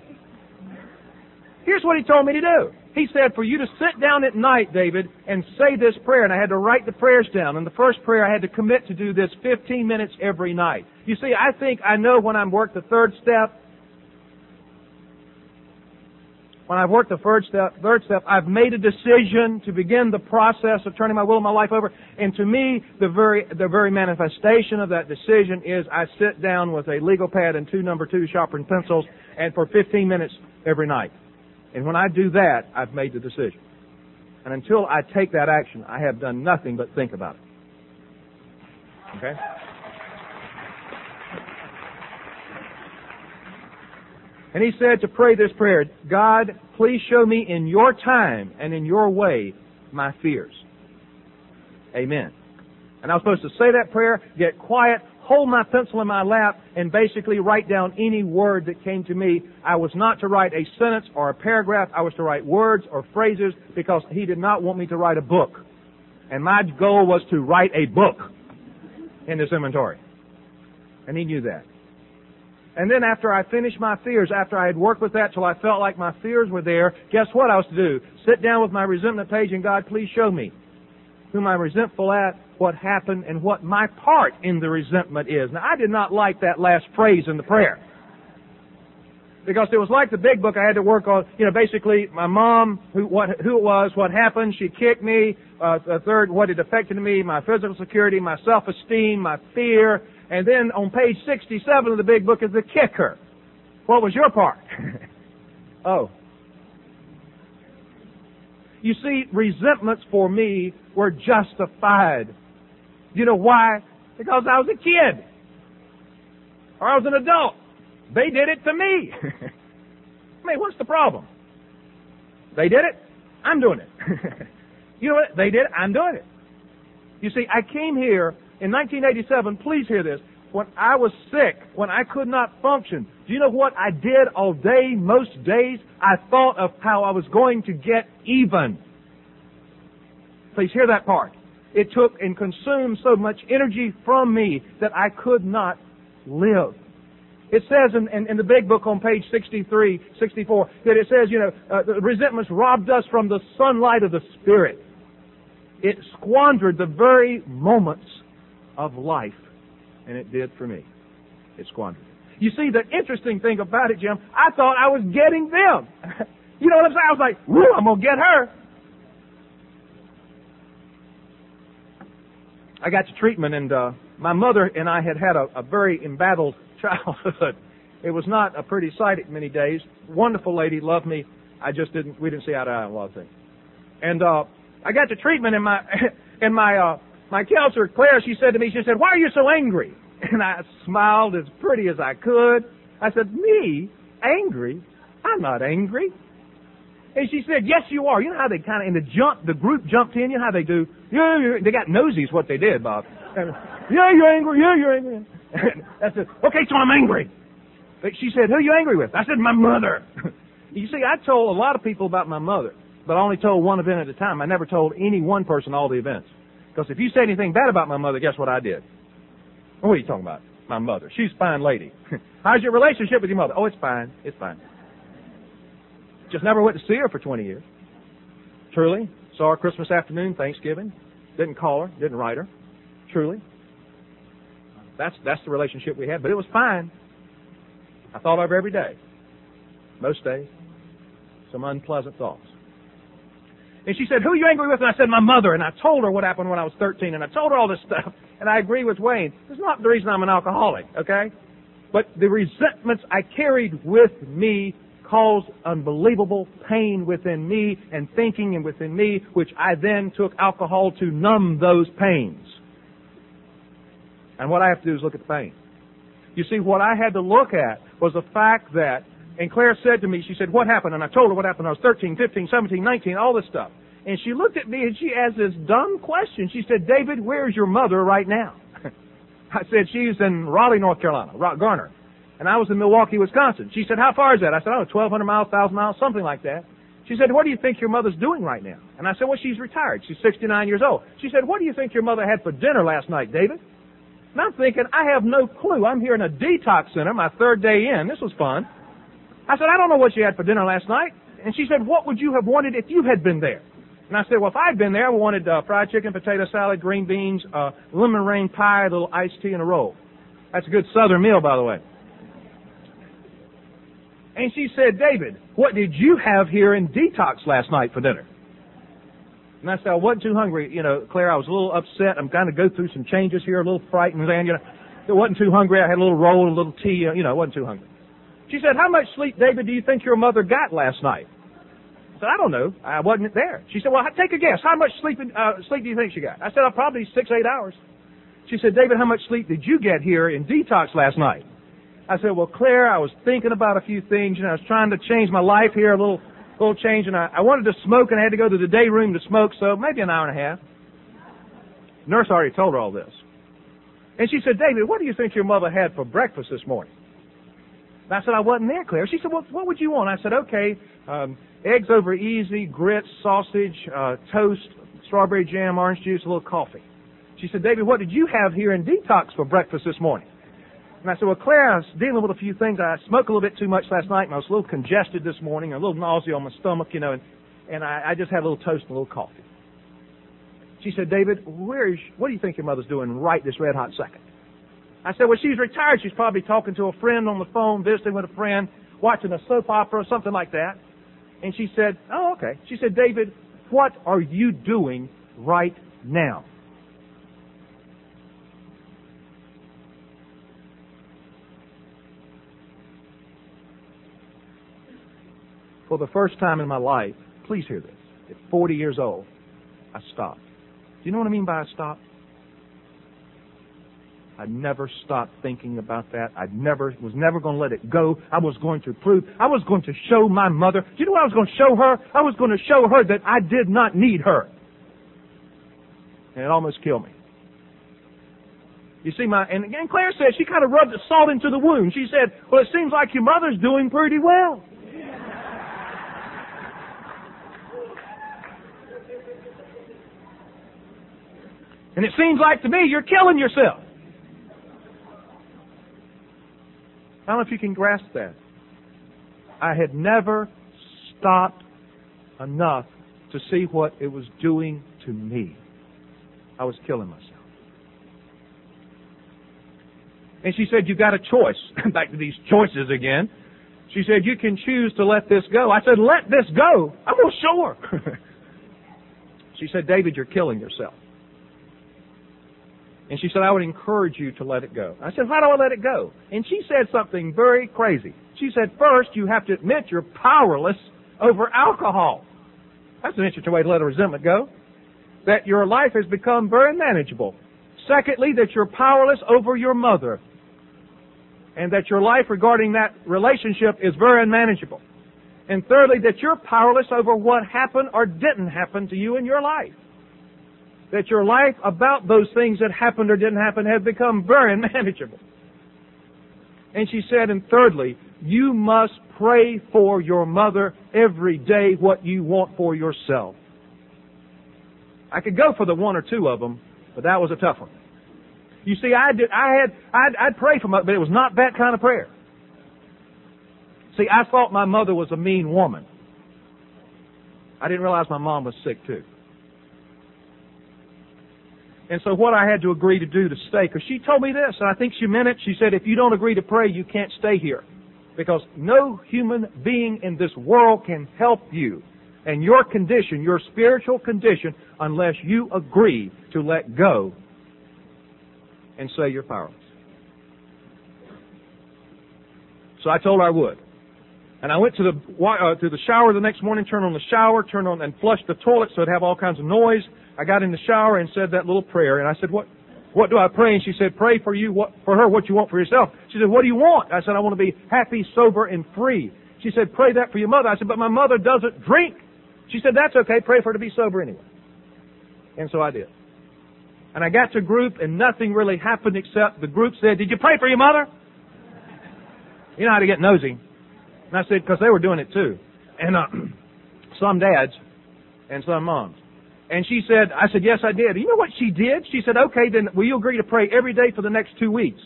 here's what he told me to do. He said for you to sit down at night, David, and say this prayer, and I had to write the prayers down. And the first prayer I had to commit to do this 15 minutes every night. You see, I think I know when I'm worked the third step, when I've worked the third step, third step, I've made a decision to begin the process of turning my will and my life over. And to me, the very, the very manifestation of that decision is I sit down with a legal pad and two number two sharpened pencils and for 15 minutes every night. And when I do that, I've made the decision. And until I take that action, I have done nothing but think about it. Okay? And he said to pray this prayer, God, please show me in your time and in your way my fears. Amen. And I was supposed to say that prayer, get quiet, hold my pencil in my lap, and basically write down any word that came to me. I was not to write a sentence or a paragraph. I was to write words or phrases because he did not want me to write a book. And my goal was to write a book in this inventory. And he knew that. And then after I finished my fears, after I had worked with that till I felt like my fears were there, guess what I was to do? Sit down with my resentment page and God, please show me whom I'm resentful at, what happened, and what my part in the resentment is. Now I did not like that last phrase in the prayer. Because it was like the big book I had to work on, you know, basically my mom, who, what, who it was, what happened, she kicked me, uh, third, what it affected me, my physical security, my self-esteem, my fear, and then on page 67 of the big book is the kicker. What was your part? <laughs> oh. You see, resentments for me were justified. You know why? Because I was a kid. Or I was an adult. They did it to me. <laughs> I mean, what's the problem? They did it. I'm doing it. <laughs> you know what? They did it. I'm doing it. You see, I came here in 1987, please hear this, when I was sick, when I could not function, do you know what I did all day, most days? I thought of how I was going to get even. Please hear that part. It took and consumed so much energy from me that I could not live. It says in, in, in, the big book on page 63, 64, that it says, you know, uh, the resentments robbed us from the sunlight of the Spirit. It squandered the very moments of life, and it did for me. It squandered. You see, the interesting thing about it, Jim, I thought I was getting them. <laughs> you know what I'm saying? I was like, woo, I'm going to get her. I got to treatment, and uh, my mother and I had had a, a very embattled childhood. It was not a pretty sight at many days. Wonderful lady, loved me. I just didn't. We didn't see eye to eye on a lot of things. And uh, I got to treatment, and my <laughs> and my uh, my counselor Claire, she said to me, she said, "Why are you so angry?" <laughs> And I smiled as pretty as I could. I said, "Me angry? I'm not angry." And she said, "Yes, you are." You know how they kind of in the jump, the group jumped in. You know how they do. Yeah, yeah. They got nosies. What they did, Bob. Yeah, you're angry. Yeah, you're angry. <laughs> I said, "Okay, so I'm angry." She said, "Who are you angry with?" I said, "My mother." <laughs> you see, I told a lot of people about my mother, but I only told one event at a time. I never told any one person all the events. Because if you say anything bad about my mother, guess what I did? What are you talking about? My mother. She's a fine lady. <laughs> How's your relationship with your mother? Oh, it's fine. It's fine. Just never went to see her for 20 years. Truly. Saw her Christmas afternoon, Thanksgiving. Didn't call her, didn't write her. Truly. That's, that's the relationship we had, but it was fine. I thought of her every day. Most days. Some unpleasant thoughts. And she said, who are you angry with? And I said, my mother. And I told her what happened when I was 13. And I told her all this stuff. <laughs> And I agree with Wayne. It's not the reason I'm an alcoholic, okay? But the resentments I carried with me caused unbelievable pain within me and thinking and within me, which I then took alcohol to numb those pains. And what I have to do is look at the pain. You see, what I had to look at was the fact that, and Claire said to me, she said, what happened? And I told her what happened. I was 13, 15, 17, 19, all this stuff. And she looked at me and she asked this dumb question. She said, David, where's your mother right now? <laughs> I said, she's in Raleigh, North Carolina, Rock Garner and I was in Milwaukee, Wisconsin. She said, how far is that? I said, oh, 1,200 miles, 1,000 miles, something like that. She said, what do you think your mother's doing right now? And I said, well, she's retired. She's 69 years old. She said, what do you think your mother had for dinner last night, David? And I'm thinking, I have no clue. I'm here in a detox center, my third day in. This was fun. I said, I don't know what she had for dinner last night. And she said, what would you have wanted if you had been there? And I said, well, if I'd been there, I wanted uh, fried chicken, potato salad, green beans, uh, lemon meringue pie, a little iced tea, and a roll. That's a good southern meal, by the way. And she said, David, what did you have here in detox last night for dinner? And I said, I wasn't too hungry. You know, Claire, I was a little upset. I'm kind of go through some changes here, a little frightened. And, you know, I wasn't too hungry. I had a little roll, a little tea. You know, I wasn't too hungry. She said, how much sleep, David, do you think your mother got last night? I said, I don't know. I wasn't there. She said, well, take a guess. How much sleep, uh, sleep do you think she got? I said, oh, probably six, eight hours. She said, David, how much sleep did you get here in detox last night? I said, well, Claire, I was thinking about a few things, and I was trying to change my life here, a little, little change, and I, I wanted to smoke, and I had to go to the day room to smoke, so maybe an hour and a half. Nurse already told her all this. And she said, David, what do you think your mother had for breakfast this morning? And I said, I wasn't there, Claire. She said, well, what would you want? I said, okay, um, eggs over easy, grits, sausage, uh, toast, strawberry jam, orange juice, a little coffee. She said, David, what did you have here in detox for breakfast this morning? And I said, well, Claire, I was dealing with a few things. I smoked a little bit too much last night, and I was a little congested this morning, a little nausea on my stomach, you know, and, and I, I just had a little toast and a little coffee. She said, David, where is, what do you think your mother's doing right this red hot second? I said, well, she's retired. She's probably talking to a friend on the phone, visiting with a friend, watching a soap opera or something like that. And she said, oh, okay. She said, David, what are you doing right now? For the first time in my life, please hear this. At 40 years old, I stopped. Do you know what I mean by I stopped? I never stopped thinking about that. I never was never going to let it go. I was going to prove. I was going to show my mother. Do you know what I was going to show her? I was going to show her that I did not need her. And it almost killed me. You see, my and, and Claire said she kind of rubbed the salt into the wound. She said, "Well, it seems like your mother's doing pretty well." And it seems like to me you're killing yourself. I don't know if you can grasp that. I had never stopped enough to see what it was doing to me. I was killing myself. And she said, You've got a choice. <laughs> Back to these choices again. She said, You can choose to let this go. I said, Let this go. I'm well, sure. <laughs> she said, David, you're killing yourself. And she said, I would encourage you to let it go. I said, How do I let it go? And she said something very crazy. She said, First, you have to admit you're powerless over alcohol. That's an interesting way to let a resentment go. That your life has become very manageable. Secondly, that you're powerless over your mother. And that your life regarding that relationship is very unmanageable. And thirdly, that you're powerless over what happened or didn't happen to you in your life that your life about those things that happened or didn't happen had become very <laughs> manageable. And she said, and thirdly, you must pray for your mother every day what you want for yourself. I could go for the one or two of them, but that was a tough one. You see, I did, I had, I'd, I'd pray for my, but it was not that kind of prayer. See, I thought my mother was a mean woman. I didn't realize my mom was sick too. And so what I had to agree to do to stay, because she told me this, and I think she meant it. She said, if you don't agree to pray, you can't stay here. Because no human being in this world can help you and your condition, your spiritual condition, unless you agree to let go and say you're powerless. So I told her I would. And I went to the uh, to the shower the next morning, turned on the shower, turned on and flushed the toilet so it'd have all kinds of noise. I got in the shower and said that little prayer, and I said, "What, what do I pray?" And she said, "Pray for you, what, for her, what you want for yourself." She said, "What do you want?" I said, "I want to be happy, sober, and free." She said, "Pray that for your mother." I said, "But my mother doesn't drink." She said, "That's okay. Pray for her to be sober anyway." And so I did. And I got to group, and nothing really happened except the group said, "Did you pray for your mother?" You know how to get nosy. And I said, because they were doing it too. And uh, <clears throat> some dads and some moms. And she said, I said, yes, I did. You know what she did? She said, okay, then will you agree to pray every day for the next two weeks?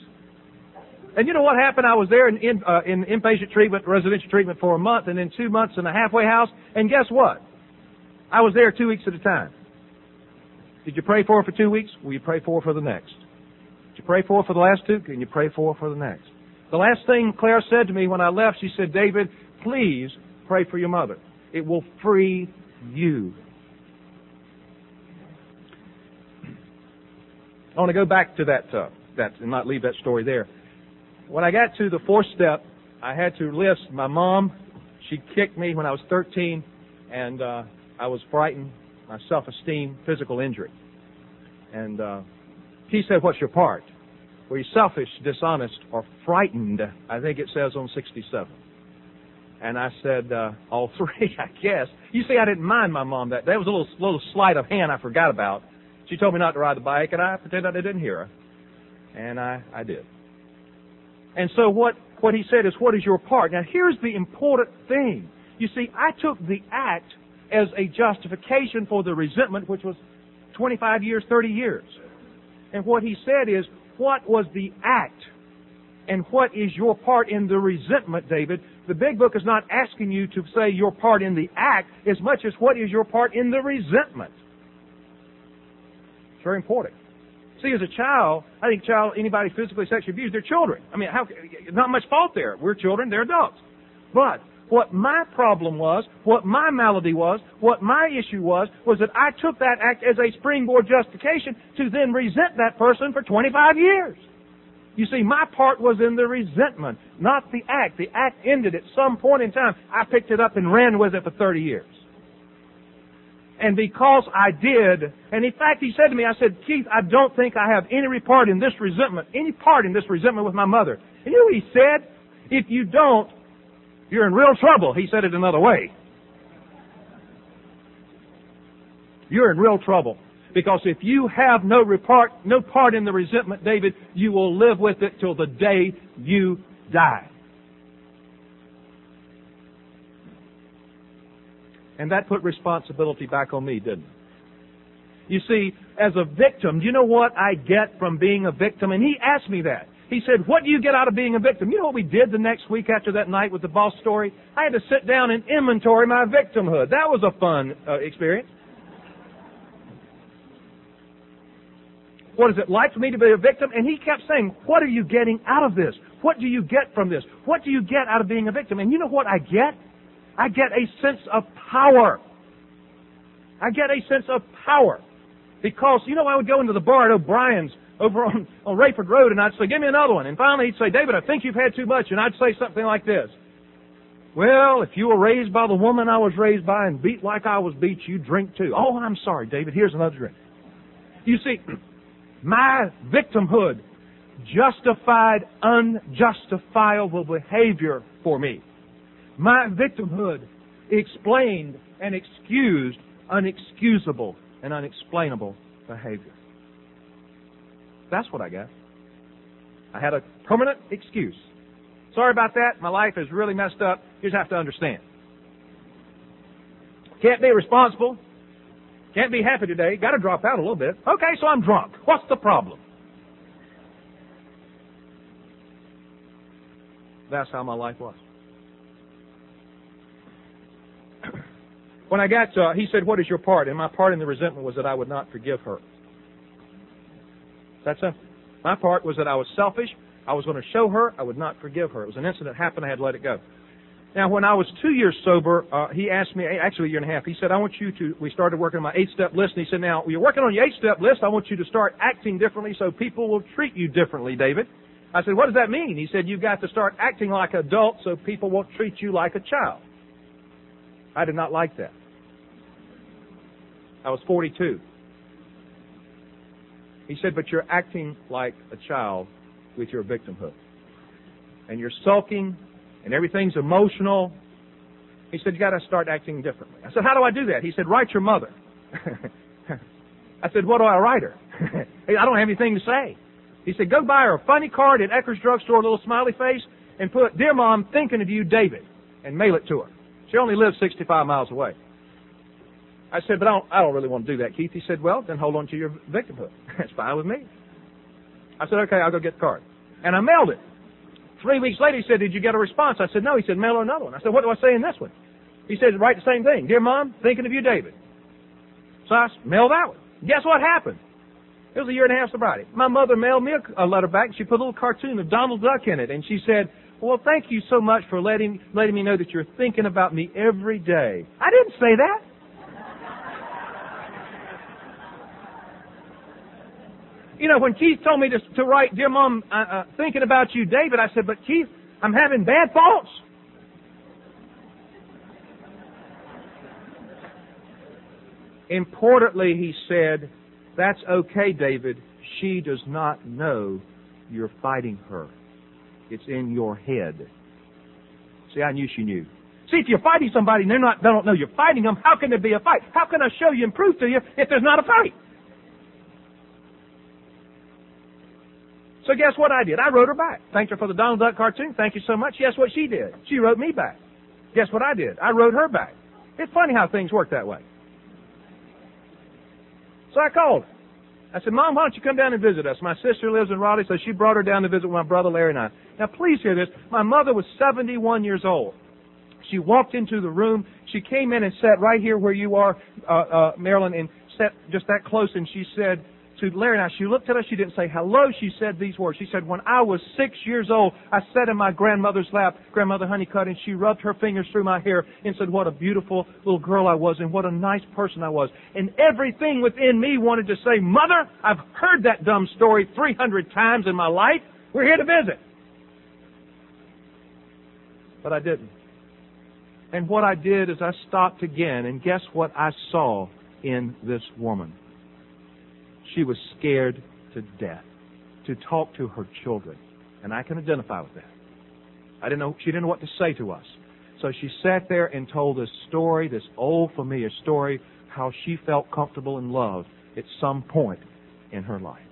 And you know what happened? I was there in, in, uh, in inpatient treatment, residential treatment for a month, and then two months in a halfway house. And guess what? I was there two weeks at a time. Did you pray for her for two weeks? Will you pray for her for the next? Did you pray for her for the last two? Can you pray for her for the next? The last thing Claire said to me when I left, she said, David, please pray for your mother. It will free you. I want to go back to that, uh, that and not leave that story there. When I got to the fourth step, I had to list my mom. She kicked me when I was 13, and uh, I was frightened. My self-esteem, physical injury. And uh, he said, "What's your part?" Were you selfish, dishonest, or frightened? I think it says on 67. And I said, uh, all <laughs> three, I guess. You see, I didn't mind my mom that. That was a little, little sleight of hand I forgot about. She told me not to ride the bike, and I pretended I didn't hear her. And I, I did. And so what, what he said is, what is your part? Now here's the important thing. You see, I took the act as a justification for the resentment, which was 25 years, 30 years. And what he said is, what was the act? And what is your part in the resentment, David? The big book is not asking you to say your part in the act as much as what is your part in the resentment. It's very important. See, as a child, I think child, anybody physically sexually abused, they're children. I mean, how, not much fault there. We're children, they're adults. But what my problem was, what my malady was, what my issue was, was that I took that act as a springboard justification to then resent that person for 25 years. You see, my part was in the resentment, not the act. The act ended at some point in time. I picked it up and ran with it for 30 years. And because I did, and in fact he said to me, I said, Keith, I don't think I have any part in this resentment, any part in this resentment with my mother. And you know what he said? If you don't, you're in real trouble. He said it another way. You're in real trouble. Because if you have no part, no part in the resentment, David, you will live with it till the day you die. And that put responsibility back on me, didn't it? You see, as a victim, do you know what I get from being a victim? And he asked me that. He said, what do you get out of being a victim? You know what we did the next week after that night with the boss story? I had to sit down and inventory my victimhood. That was a fun uh, experience. What is it like for me to be a victim? And he kept saying, what are you getting out of this? What do you get from this? What do you get out of being a victim? And you know what I get? I get a sense of power. I get a sense of power. Because, you know, I would go into the bar at O'Brien's over on, on Rayford Road and I'd say, give me another one. And finally he'd say, David, I think you've had too much. And I'd say something like this. Well, if you were raised by the woman I was raised by and beat like I was beat, you drink too. Oh, I'm sorry, David. Here's another drink. You see, <clears throat> my victimhood justified unjustifiable behavior for me. My victimhood explained and excused unexcusable and unexplainable behavior. That's what I got. I had a permanent excuse. Sorry about that. My life is really messed up. You just have to understand. Can't be responsible. Can't be happy today. Got to drop out a little bit. Okay, so I'm drunk. What's the problem? That's how my life was. When I got, uh, he said, "What is your part?" And my part in the resentment was that I would not forgive her. That's simple. My part was that I was selfish. I was going to show her. I would not forgive her. It was an incident that happened. I had to let it go. Now, when I was two years sober, uh, he asked me, actually a year and a half, he said, I want you to, we started working on my eight-step list, and he said, now, you're working on your eight-step list, I want you to start acting differently so people will treat you differently, David. I said, what does that mean? He said, you've got to start acting like an adult so people won't treat you like a child. I did not like that. I was 42. He said, but you're acting like a child with your victimhood. And you're sulking and everything's emotional. He said, you got to start acting differently. I said, how do I do that? He said, write your mother. <laughs> I said, what do I write her? <laughs> I don't have anything to say. He said, go buy her a funny card at Eckerd's drugstore, a little smiley face, and put, dear mom, thinking of you, David, and mail it to her. She only lives 65 miles away. I said, but I don't, I don't really want to do that, Keith. He said, well, then hold on to your victimhood. <laughs> That's fine with me. I said, okay, I'll go get the card. And I mailed it. Three weeks later, he said, did you get a response? I said, no. He said, mail her another one. I said, what do I say in this one? He said, write the same thing. Dear Mom, thinking of you, David. So I mailed that one. Guess what happened? It was a year and a half sobriety. My mother mailed me a, a letter back. And she put a little cartoon of Donald Duck in it, and she said, "Well, thank you so much for letting letting me know that you're thinking about me every day." I didn't say that. You know, when Keith told me to, to write, Dear Mom, uh, uh, thinking about you, David, I said, But Keith, I'm having bad thoughts. Importantly, he said, That's okay, David. She does not know you're fighting her. It's in your head. See, I knew she knew. See, if you're fighting somebody and they're not, they don't know you're fighting them, how can there be a fight? How can I show you and prove to you if there's not a fight? So guess what I did? I wrote her back. Thanked her for the Donald Duck cartoon. Thank you so much. Guess what she did? She wrote me back. Guess what I did? I wrote her back. It's funny how things work that way. So I called. I said, Mom, why don't you come down and visit us? My sister lives in Raleigh, so she brought her down to visit my brother Larry and I. Now please hear this. My mother was 71 years old. She walked into the room. She came in and sat right here where you are, uh, uh, Marilyn, and sat just that close, and she said, to Larry and I. She looked at us. She didn't say hello. She said these words. She said, when I was six years old, I sat in my grandmother's lap, Grandmother Honeycutt, and she rubbed her fingers through my hair and said, what a beautiful little girl I was and what a nice person I was. And everything within me wanted to say, Mother, I've heard that dumb story 300 times in my life. We're here to visit. But I didn't. And what I did is I stopped again, and guess what I saw in this woman? She was scared to death to talk to her children. And I can identify with that. I didn't know, she didn't know what to say to us. So she sat there and told this story, this old familiar story, how she felt comfortable and loved at some point in her life.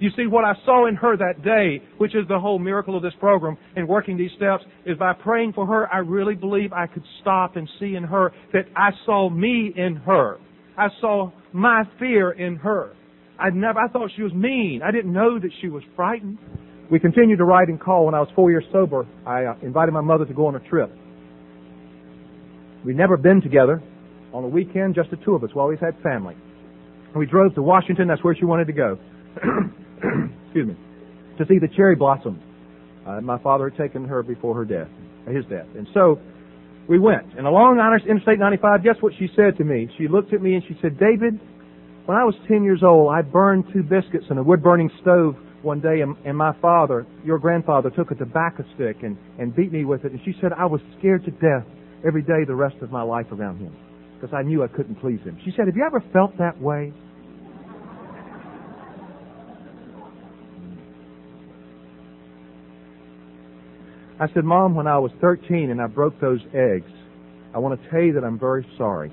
You see, what I saw in her that day, which is the whole miracle of this program and working these steps, is by praying for her, I really believe I could stop and see in her that I saw me in her. I saw my fear in her. I never, I thought she was mean. I didn't know that she was frightened. We continued to ride and call. When I was four years sober, I uh, invited my mother to go on a trip. We'd never been together. On a weekend, just the two of us. We always had family. We drove to Washington. That's where she wanted to go. <clears throat> Excuse me. To see the cherry blossom. Uh, my father had taken her before her death, his death. And so we went. And along Interstate 95, guess what she said to me? She looked at me and she said, David, when I was 10 years old, I burned two biscuits in a wood burning stove one day, and, and my father, your grandfather, took a tobacco stick and, and beat me with it. And she said, I was scared to death every day the rest of my life around him because I knew I couldn't please him. She said, Have you ever felt that way? I said, Mom, when I was 13 and I broke those eggs, I want to tell you that I'm very sorry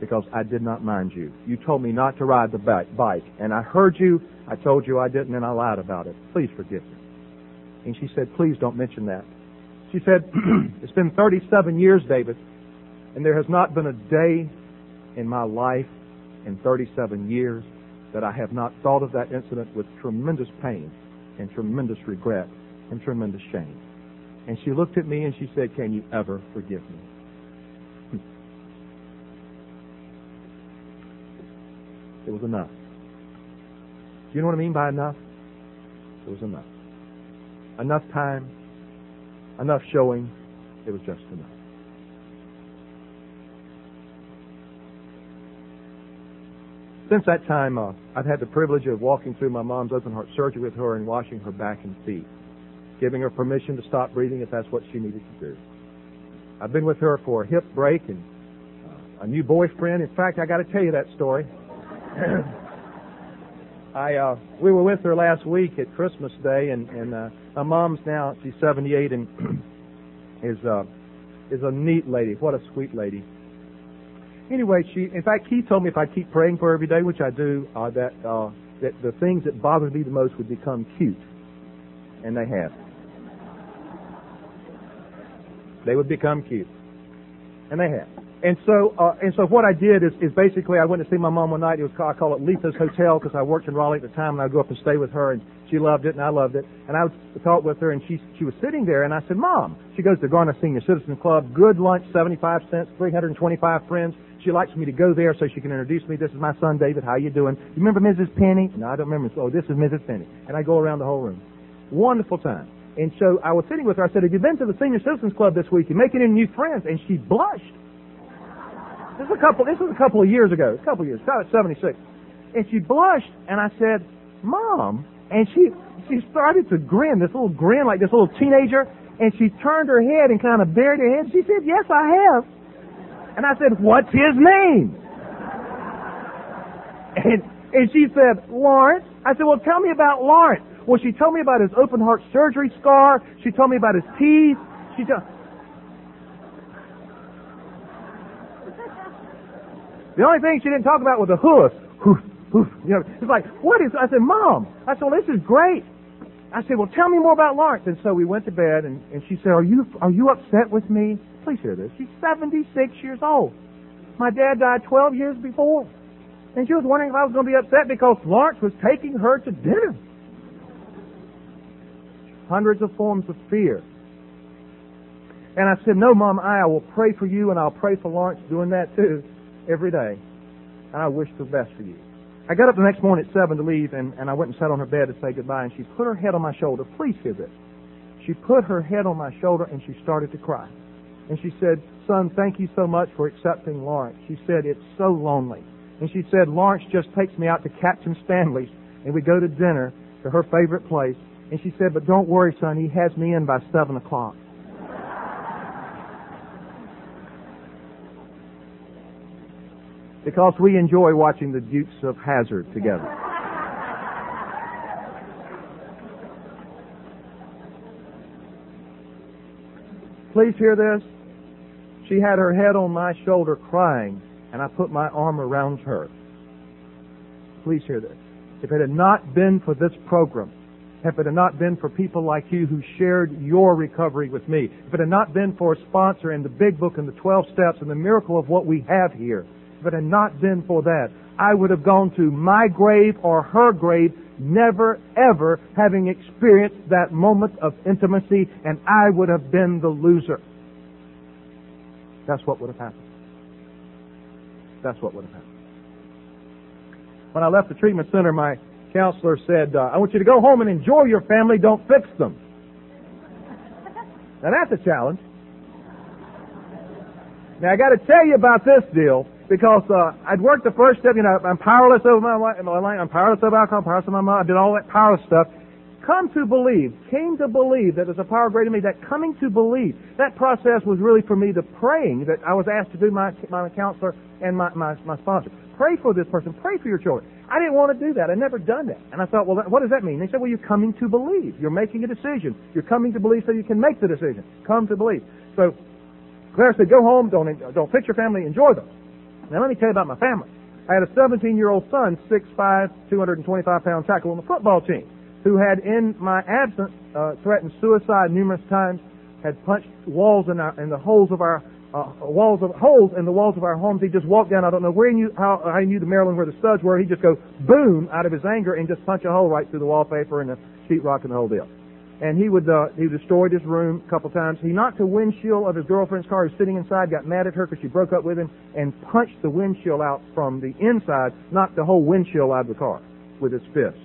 because I did not mind you. You told me not to ride the bike, and I heard you. I told you I didn't, and I lied about it. Please forgive me. And she said, Please don't mention that. She said, <clears throat> It's been 37 years, David, and there has not been a day in my life in 37 years that I have not thought of that incident with tremendous pain and tremendous regret and tremendous shame. And she looked at me and she said, Can you ever forgive me? <laughs> It was enough. Do you know what I mean by enough? It was enough. Enough time, enough showing, it was just enough. Since that time, uh, I've had the privilege of walking through my mom's open heart surgery with her and washing her back and feet giving her permission to stop breathing if that's what she needed to do. I've been with her for a hip break and a new boyfriend. In fact, I got to tell you that story. <clears throat> I uh, we were with her last week at Christmas Day, and and uh, my mom's now she's 78 and <clears throat> is uh, is a neat lady. What a sweet lady. Anyway, she in fact Keith told me if I keep praying for her every day, which I do, uh, that uh, that the things that bothered me the most would become cute, and they have. They would become cute. And they have. And so, uh, and so what I did is, is basically I went to see my mom one night. It was I call it Letha's Hotel because I worked in Raleigh at the time and I'd go up and stay with her and she loved it and I loved it. And I would talk with her and she, she was sitting there and I said, Mom, she goes to Garner Senior Citizen Club, good lunch, 75 cents, 325 friends. She likes me to go there so she can introduce me. This is my son David. How you doing? You remember Mrs. Penny? No, I don't remember. Oh, this is Mrs. Penny. And I go around the whole room. Wonderful time. And so I was sitting with her. I said, Have you been to the Senior Citizens Club this week? You making any new friends? And she blushed. This is a couple. This was a couple of years ago. A couple of years. About seventy six. And she blushed. And I said, Mom. And she she started to grin. This little grin, like this little teenager. And she turned her head and kind of buried her head. She said, Yes, I have. And I said, What's his name? And and she said, Lawrence. I said, Well, tell me about Lawrence. Well, she told me about his open heart surgery scar. She told me about his teeth. She told. The only thing she didn't talk about was the hoof. Hoof, hoof. You know, it's like, what is? I said, Mom. I said, well, this is great. I said, well, tell me more about Lawrence. And so we went to bed, and, and she said, are you are you upset with me? Please hear this. She's 76 years old. My dad died 12 years before. And she was wondering if I was going to be upset because Lawrence was taking her to dinner hundreds of forms of fear. And I said, No, Mom, I will pray for you and I'll pray for Lawrence doing that too every day. And I wish the best for you. I got up the next morning at 7 to leave and, and I went and sat on her bed to say goodbye and she put her head on my shoulder. Please hear this. She put her head on my shoulder and she started to cry. And she said, Son, thank you so much for accepting Lawrence. She said, It's so lonely. And she said, Lawrence just takes me out to Captain Stanley's and we go to dinner to her favorite place and she said, but don't worry, son, he has me in by seven o'clock. Because we enjoy watching the Dukes of Hazzard together. Please hear this. She had her head on my shoulder crying, and I put my arm around her. Please hear this. If it had not been for this program, if it had not been for people like you who shared your recovery with me, if it had not been for a sponsor and the big book and the 12 steps and the miracle of what we have here, if it had not been for that, I would have gone to my grave or her grave, never ever having experienced that moment of intimacy, and I would have been the loser. That's what would have happened. That's what would have happened. When I left the treatment center, my counselor said, uh, I want you to go home and enjoy your family, don't fix them. Now that's a challenge. Now I got to tell you about this deal because uh, I'd worked the first step. You know, I'm powerless over my life. I'm powerless over alcohol. Powerless over my mom. I did all that powerless stuff. Come to believe, came to believe that there's a power greater than me. That coming to believe, that process was really for me the praying that I was asked to do. My my counselor and my my, my sponsor pray for this person. Pray for your children. I didn't want to do that. I'd never done that. And I thought, well, what does that mean? They said, well, you're coming to believe. You're making a decision. You're coming to believe so you can make the decision. Come to believe. So Claire said, go home, don't, don't fix your family, enjoy them. Now let me tell you about my family. I had a 17 year old son, 6'5", 225 pound tackle on the football team, who had in my absence, uh, threatened suicide numerous times, had punched walls in, our, in the holes of our uh, walls of holes in the walls of our homes. He just walked down. I don't know where he knew how, how he knew the Maryland where the studs were. He'd just go boom out of his anger and just punch a hole right through the wallpaper and the sheetrock and the whole deal. And he would uh, he destroyed his room a couple times. He knocked the windshield of his girlfriend's car. He was sitting inside, got mad at her because she broke up with him, and punched the windshield out from the inside. Knocked the whole windshield out of the car with his fist.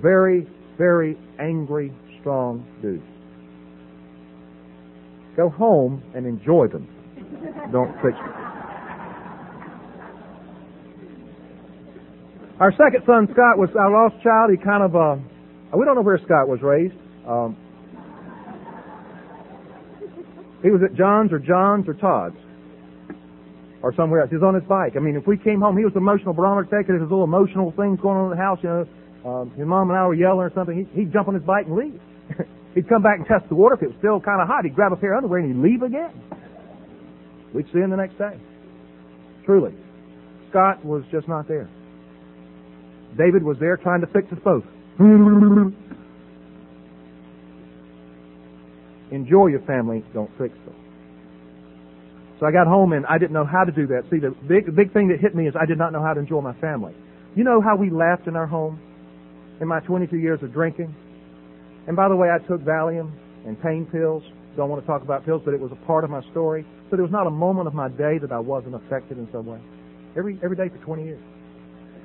Very very angry, strong dude. Go home and enjoy them. Don't fix it. Our second son, Scott, was our lost child. He kind of, uh, we don't know where Scott was raised. Um, he was at John's or John's or Todd's or somewhere else. He was on his bike. I mean, if we came home, he was emotional barometer taker. There's little emotional things going on in the house. You know, um, his mom and I were yelling or something. He, he'd jump on his bike and leave. <laughs> he'd come back and test the water. If it was still kind of hot, he'd grab a pair of underwear and he'd leave again. We'd see him the next day. Truly. Scott was just not there. David was there trying to fix us both. Enjoy your family, don't fix them. So I got home and I didn't know how to do that. See, the big, big thing that hit me is I did not know how to enjoy my family. You know how we laughed in our home in my 22 years of drinking? And by the way, I took Valium and pain pills don't want to talk about pills, but it was a part of my story. So there was not a moment of my day that I wasn't affected in some way. Every every day for 20 years.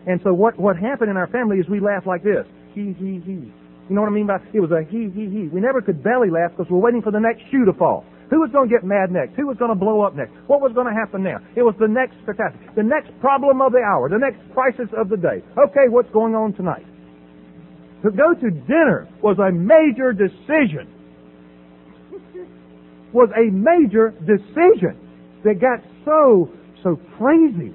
And so what what happened in our family is we laughed like this. He he he. You know what I mean by it was a he he he. We never could belly laugh because we're waiting for the next shoe to fall. Who was going to get mad next? Who was going to blow up next? What was going to happen now? It was the next catastrophe, the next problem of the hour, the next crisis of the day. Okay, what's going on tonight? To go to dinner was a major decision was a major decision that got so, so crazy.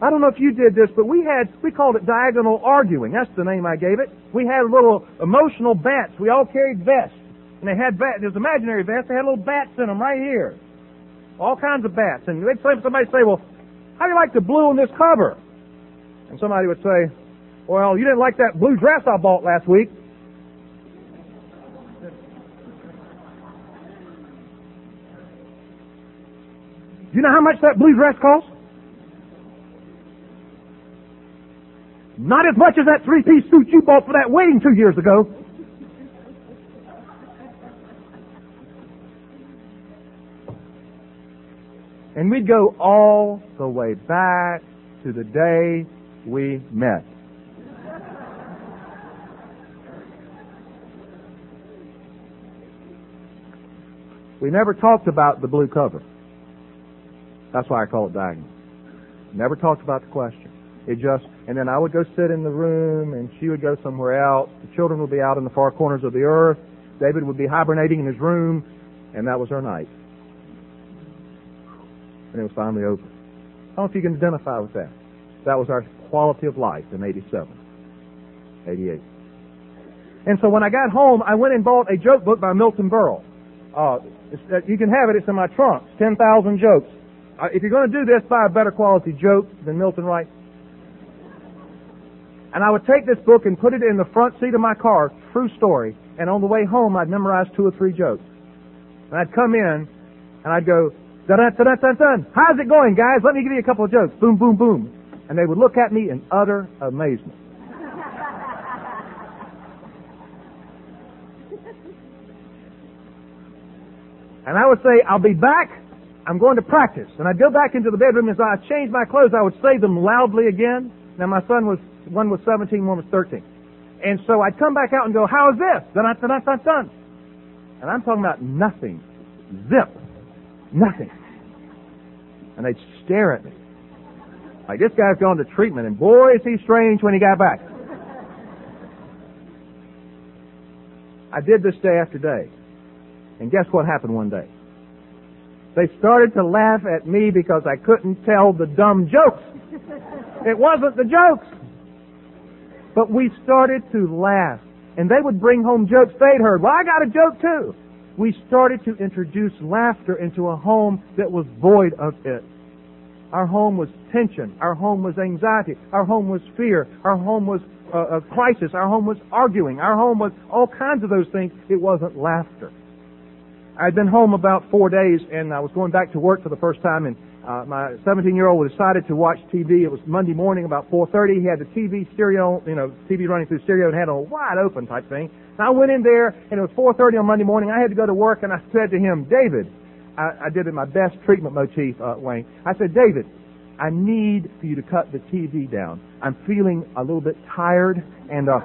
I don't know if you did this, but we had, we called it diagonal arguing. That's the name I gave it. We had little emotional bats. We all carried vests. And they had bats. Was imaginary vests. They had little bats in them right here. All kinds of bats. And they'd say, somebody say, well, how do you like the blue on this cover? And somebody would say, well, you didn't like that blue dress I bought last week. You know how much that blue dress cost? Not as much as that three-piece suit you bought for that wedding two years ago. And we'd go all the way back to the day we met. We never talked about the blue cover. That's why I call it diagonal. Never talked about the question. It just, and then I would go sit in the room and she would go somewhere else. The children would be out in the far corners of the earth. David would be hibernating in his room and that was our night. And it was finally over. I don't know if you can identify with that. That was our quality of life in 87, 88. And so when I got home, I went and bought a joke book by Milton Berle. Uh, uh you can have it. It's in my trunk. 10,000 jokes Uh, if you're going to do this, buy a better quality joke than Milton writes. And I would take this book and put it in the front seat of my car, true story, and on the way home I'd memorize two or three jokes. And I'd come in and I'd go, Dun, dun, dun, dun, dun. How's it going, guys? Let me give you a couple of jokes. Boom, boom, boom. And they would look at me in utter amazement. <laughs> And I would say, I'll be back. I'm going to practice. And I'd go back into the bedroom as I changed my clothes, I would say them loudly again. Now my son was, one was 17, one was 13. And so I'd come back out and go, how's this? Dun, dun, dun, dun, dun. And I'm talking about nothing. Zip. Nothing. And they'd stare at me. Like, this guy's gone to treatment, and boy, is he strange when he got back. I did this day after day. And guess what happened one day? They started to laugh at me because I couldn't tell the dumb jokes. <laughs> It wasn't the jokes. But we started to laugh. And they would bring home jokes they'd heard. Well, I got a joke too. We started to introduce laughter into a home that was void of it. Our home was tension. Our home was anxiety. Our home was fear. Our home was uh, a crisis. Our home was arguing. Our home was all kinds of those things. It wasn't laughter. I'd been home about four days and I was going back to work for the first time and uh, my 17 year old decided to watch TV. It was Monday morning about 4.30. He had the TV stereo, you know, TV running through stereo and had a wide open type thing. And I went in there and it was 4.30 on Monday morning. I had to go to work and I <laughs> said to him, David, I, I did it my best treatment motif, uh, Wayne. I said, David, I need for you to cut the TV down. I'm feeling a little bit tired and, uh,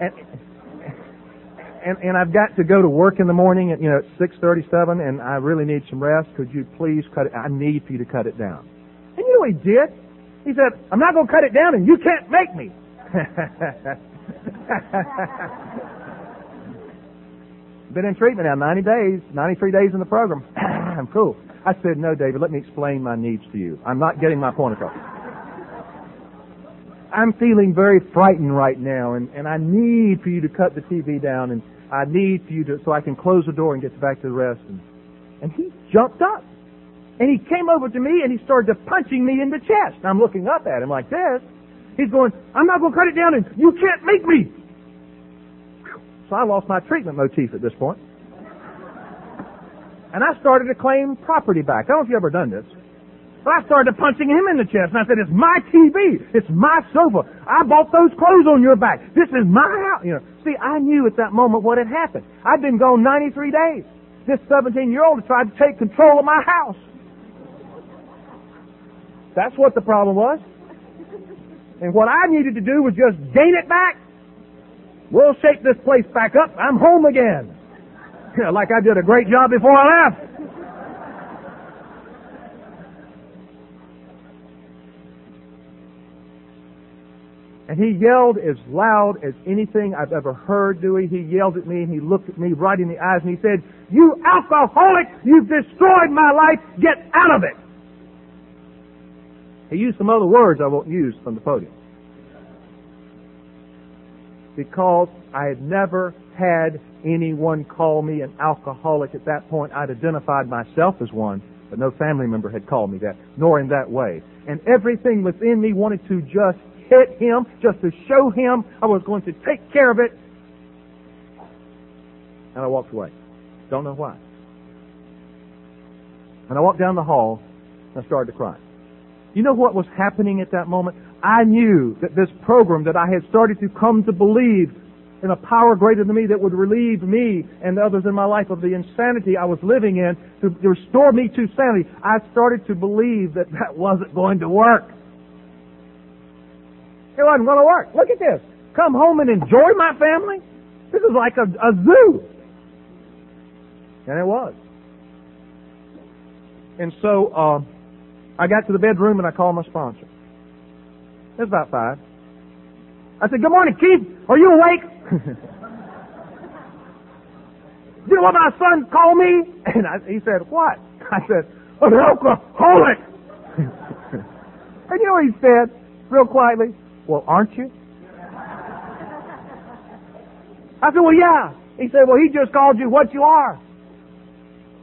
and and, and I've got to go to work in the morning at you know at six thirty seven, and I really need some rest. Could you please cut it? I need for you to cut it down. And you know what he did? He said, "I'm not going to cut it down, and you can't make me." <laughs> Been in treatment now 90 days, 93 days in the program. <clears throat> I'm cool. I said, "No, David, let me explain my needs to you. I'm not getting my point across." I'm feeling very frightened right now, and, and I need for you to cut the TV down, and I need for you to, so I can close the door and get back to the rest. And, and he jumped up. And he came over to me and he started punching me in the chest. And I'm looking up at him like this. He's going, I'm not going to cut it down and you can't make me. So I lost my treatment motif at this point. And I started to claim property back. I don't know if you've ever done this. I started punching him in the chest, and I said, "It's my TV. It's my sofa. I bought those clothes on your back. This is my house." You know. See, I knew at that moment what had happened. I'd been gone 93 days. This 17-year-old had tried to take control of my house. That's what the problem was. And what I needed to do was just gain it back. We'll shake this place back up. I'm home again. <laughs> like I did a great job before I left. And he yelled as loud as anything I've ever heard, Dewey. He yelled at me and he looked at me right in the eyes and he said, You alcoholic! You've destroyed my life! Get out of it! He used some other words I won't use from the podium. Because I had never had anyone call me an alcoholic at that point. I'd identified myself as one, but no family member had called me that, nor in that way. And everything within me wanted to just hit him, just to show him I was going to take care of it. And I walked away. Don't know why. And I walked down the hall and I started to cry. You know what was happening at that moment? I knew that this program that I had started to come to believe in a power greater than me that would relieve me and others in my life of the insanity I was living in to restore me to sanity. I started to believe that that wasn't going to work. It wasn't going to work. Look at this. Come home and enjoy my family? This is like a, a zoo. And it was. And so uh, I got to the bedroom and I called my sponsor. It was about five. I said, Good morning, Keith. Are you awake? <laughs> you know what my son called me? <laughs> And I, he said, What? <laughs> I said, An alcoholic. and you know what he said, real quietly? Well, aren't you? I said, well, yeah. He said, well, he just called you what you are.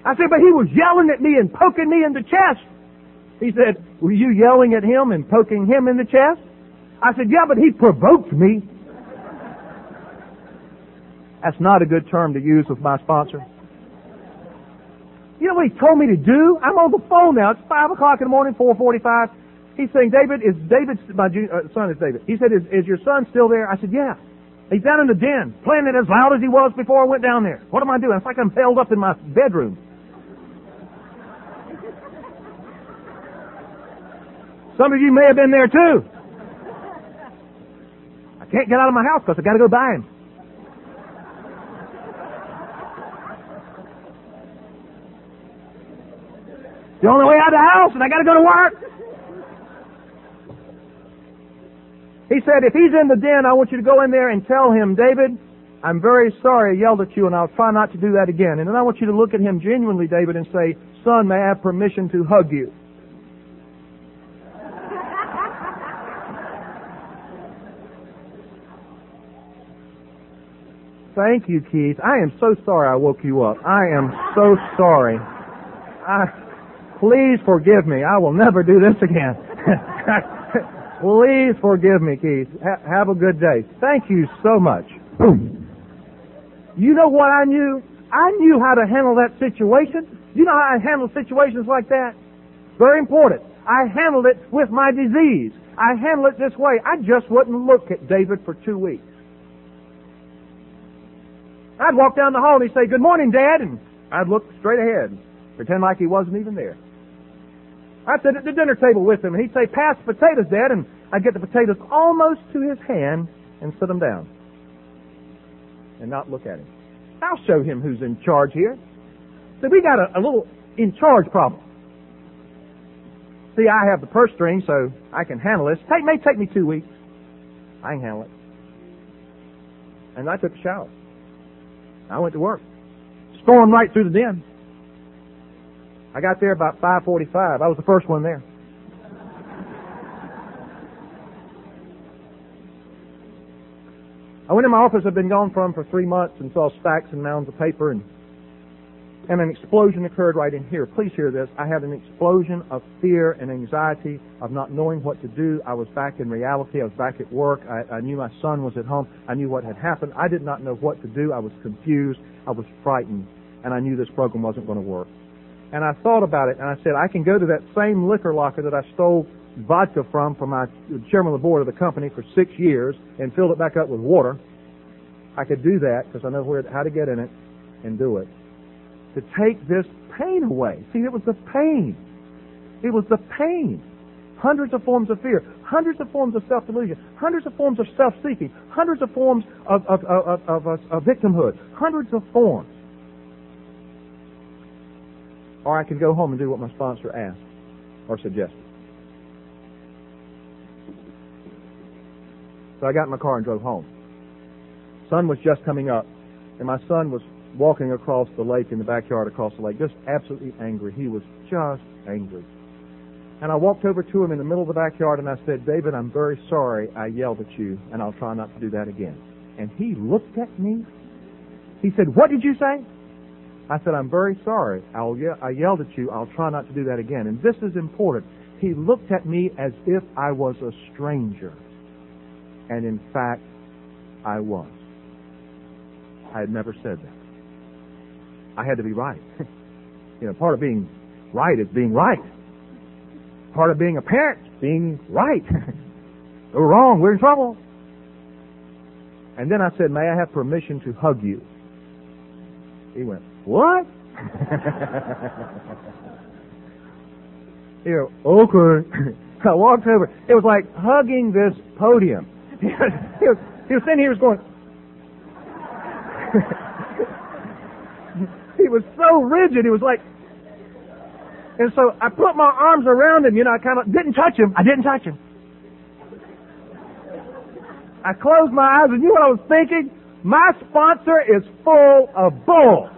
I said, but he was yelling at me and poking me in the chest. He said, were you yelling at him and poking him in the chest? I said, yeah, but he provoked me. That's not a good term to use with my sponsor. You know what he told me to do? I'm on the phone now. It's 5 o'clock in the morning, 445. He's saying, David, is David, my uh, son is David. He said, is, is your son still there? I said, yeah. He's down in the den, playing it as loud as he was before I went down there. What am I doing? It's like I'm held up in my bedroom. Some of you may have been there too. I can't get out of my house because I got to go buy him. The only way out of the house, and I got to go to work. He said, if he's in the den, I want you to go in there and tell him, David, I'm very sorry I yelled at you, and I'll try not to do that again. And then I want you to look at him genuinely, David, and say, Son, may I have permission to hug you? <laughs> Thank you, Keith. I am so sorry I woke you up. I am so sorry. I, please forgive me. I will never do this again. <laughs> please forgive me, Keith. Ha- have a good day. Thank you so much. You know what I knew? I knew how to handle that situation. You know how I handle situations like that? Very important. I handled it with my disease. I handled it this way. I just wouldn't look at David for two weeks. I'd walk down the hall and he'd say, Good morning, Dad, and I'd look straight ahead, pretend like he wasn't even there. I'd sit at the dinner table with him and he'd say, Pass the potatoes, Dad, and I'd get the potatoes almost to his hand and sit them down. And not look at him. I'll show him who's in charge here. See, we got a, a little in charge problem. See, I have the purse string, so I can handle this. It may take me two weeks. I can handle it. And I took a shower. I went to work. Stormed right through the den. I got there about 5:45. I was the first one there. I went in my office I'd been gone from for three months and saw stacks and mounds of paper and and an explosion occurred right in here. Please hear this. I had an explosion of fear and anxiety of not knowing what to do. I was back in reality. I was back at work. I, I knew my son was at home. I knew what had happened. I did not know what to do. I was confused. I was frightened. And I knew this program wasn't going to work. And I thought about it and I said, I can go to that same liquor locker that I stole vodka from from my chairman of the board of the company for six years and filled it back up with water. I could do that because I know where, how to get in it and do it to take this pain away. See, it was the pain. It was the pain. Hundreds of forms of fear, hundreds of forms of self-delusion, hundreds of forms of self-seeking, hundreds of forms of, of, of, of, of victimhood, hundreds of forms. Or I could go home and do what my sponsor asked or suggested. So I got in my car and drove home. Sun was just coming up, and my son was walking across the lake in the backyard across the lake, just absolutely angry. He was just angry. And I walked over to him in the middle of the backyard and I said, David, I'm very sorry I yelled at you and I'll try not to do that again. And he looked at me. He said, what did you say? I said, I'm very sorry. Ye- I yelled at you. I'll try not to do that again. And this is important. He looked at me as if I was a stranger. And in fact, I was. I had never said that. I had to be right. <laughs> you know, part of being right is being right. Part of being a parent being right. <laughs> we're wrong. We're in trouble. And then I said, may I have permission to hug you? He went, what? <laughs> Here, <clears throat> okay. I walked over. It was like hugging this podium. <laughs> he, was, he was sitting here, he was going, <laughs> he was so rigid. He was like, and so I put my arms around him. You know, I kind of didn't touch him. I didn't touch him. I closed my eyes, and you know what I was thinking? My sponsor is full of bull.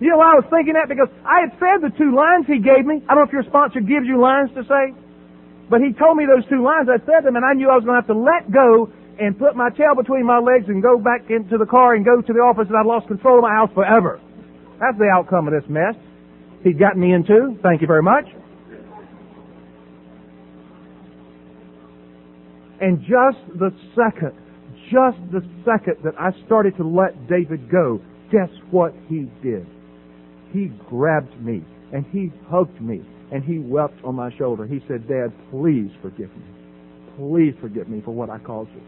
You know why I was thinking that? Because I had said the two lines he gave me. I don't know if your sponsor gives you lines to say. But he told me those two lines. I said them, and I knew I was going to have to let go and put my tail between my legs and go back into the car and go to the office, and I'd lost control of my house forever. That's the outcome of this mess he'd gotten me into. Thank you very much. And just the second, just the second that I started to let David go, guess what he did? He grabbed me and he hugged me and he wept on my shoulder. He said, Dad, please forgive me. Please forgive me for what I caused you.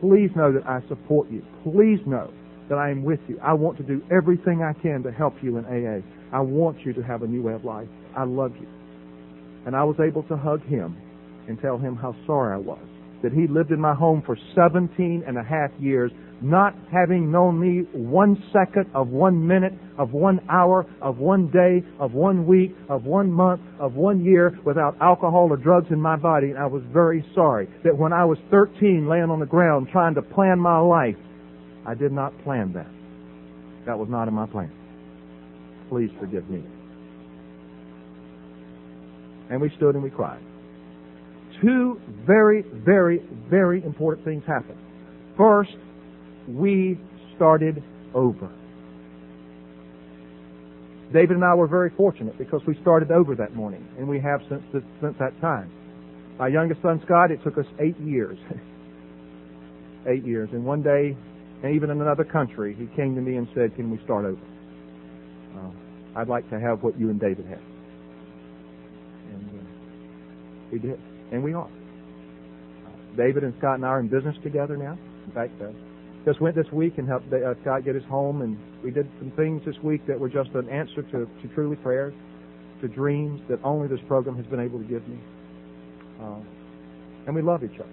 Please know that I support you. Please know that I am with you. I want to do everything I can to help you in AA. I want you to have a new way of life. I love you. And I was able to hug him and tell him how sorry I was that he lived in my home for 17 and a half years, not having known me one second of one minute, of one hour, of one day, of one week, of one month, of one year without alcohol or drugs in my body. And I was very sorry that when I was 13 laying on the ground trying to plan my life, I did not plan that. That was not in my plan. Please forgive me. And we stood and we cried two very, very, very important things happened. First, we started over. David and I were very fortunate because we started over that morning, and we have since, the, since that time. My youngest son, Scott, it took us eight years. <laughs> eight years. And one day, and even in another country, he came to me and said, Can we start over? Uh, I'd like to have what you and David had. And uh, he did and we are. David and Scott and I are in business together now. In fact, uh, just went this week and helped uh, Scott get his home, and we did some things this week that were just an answer to, to truly prayers, to dreams that only this program has been able to give me. Uh, and we love each other.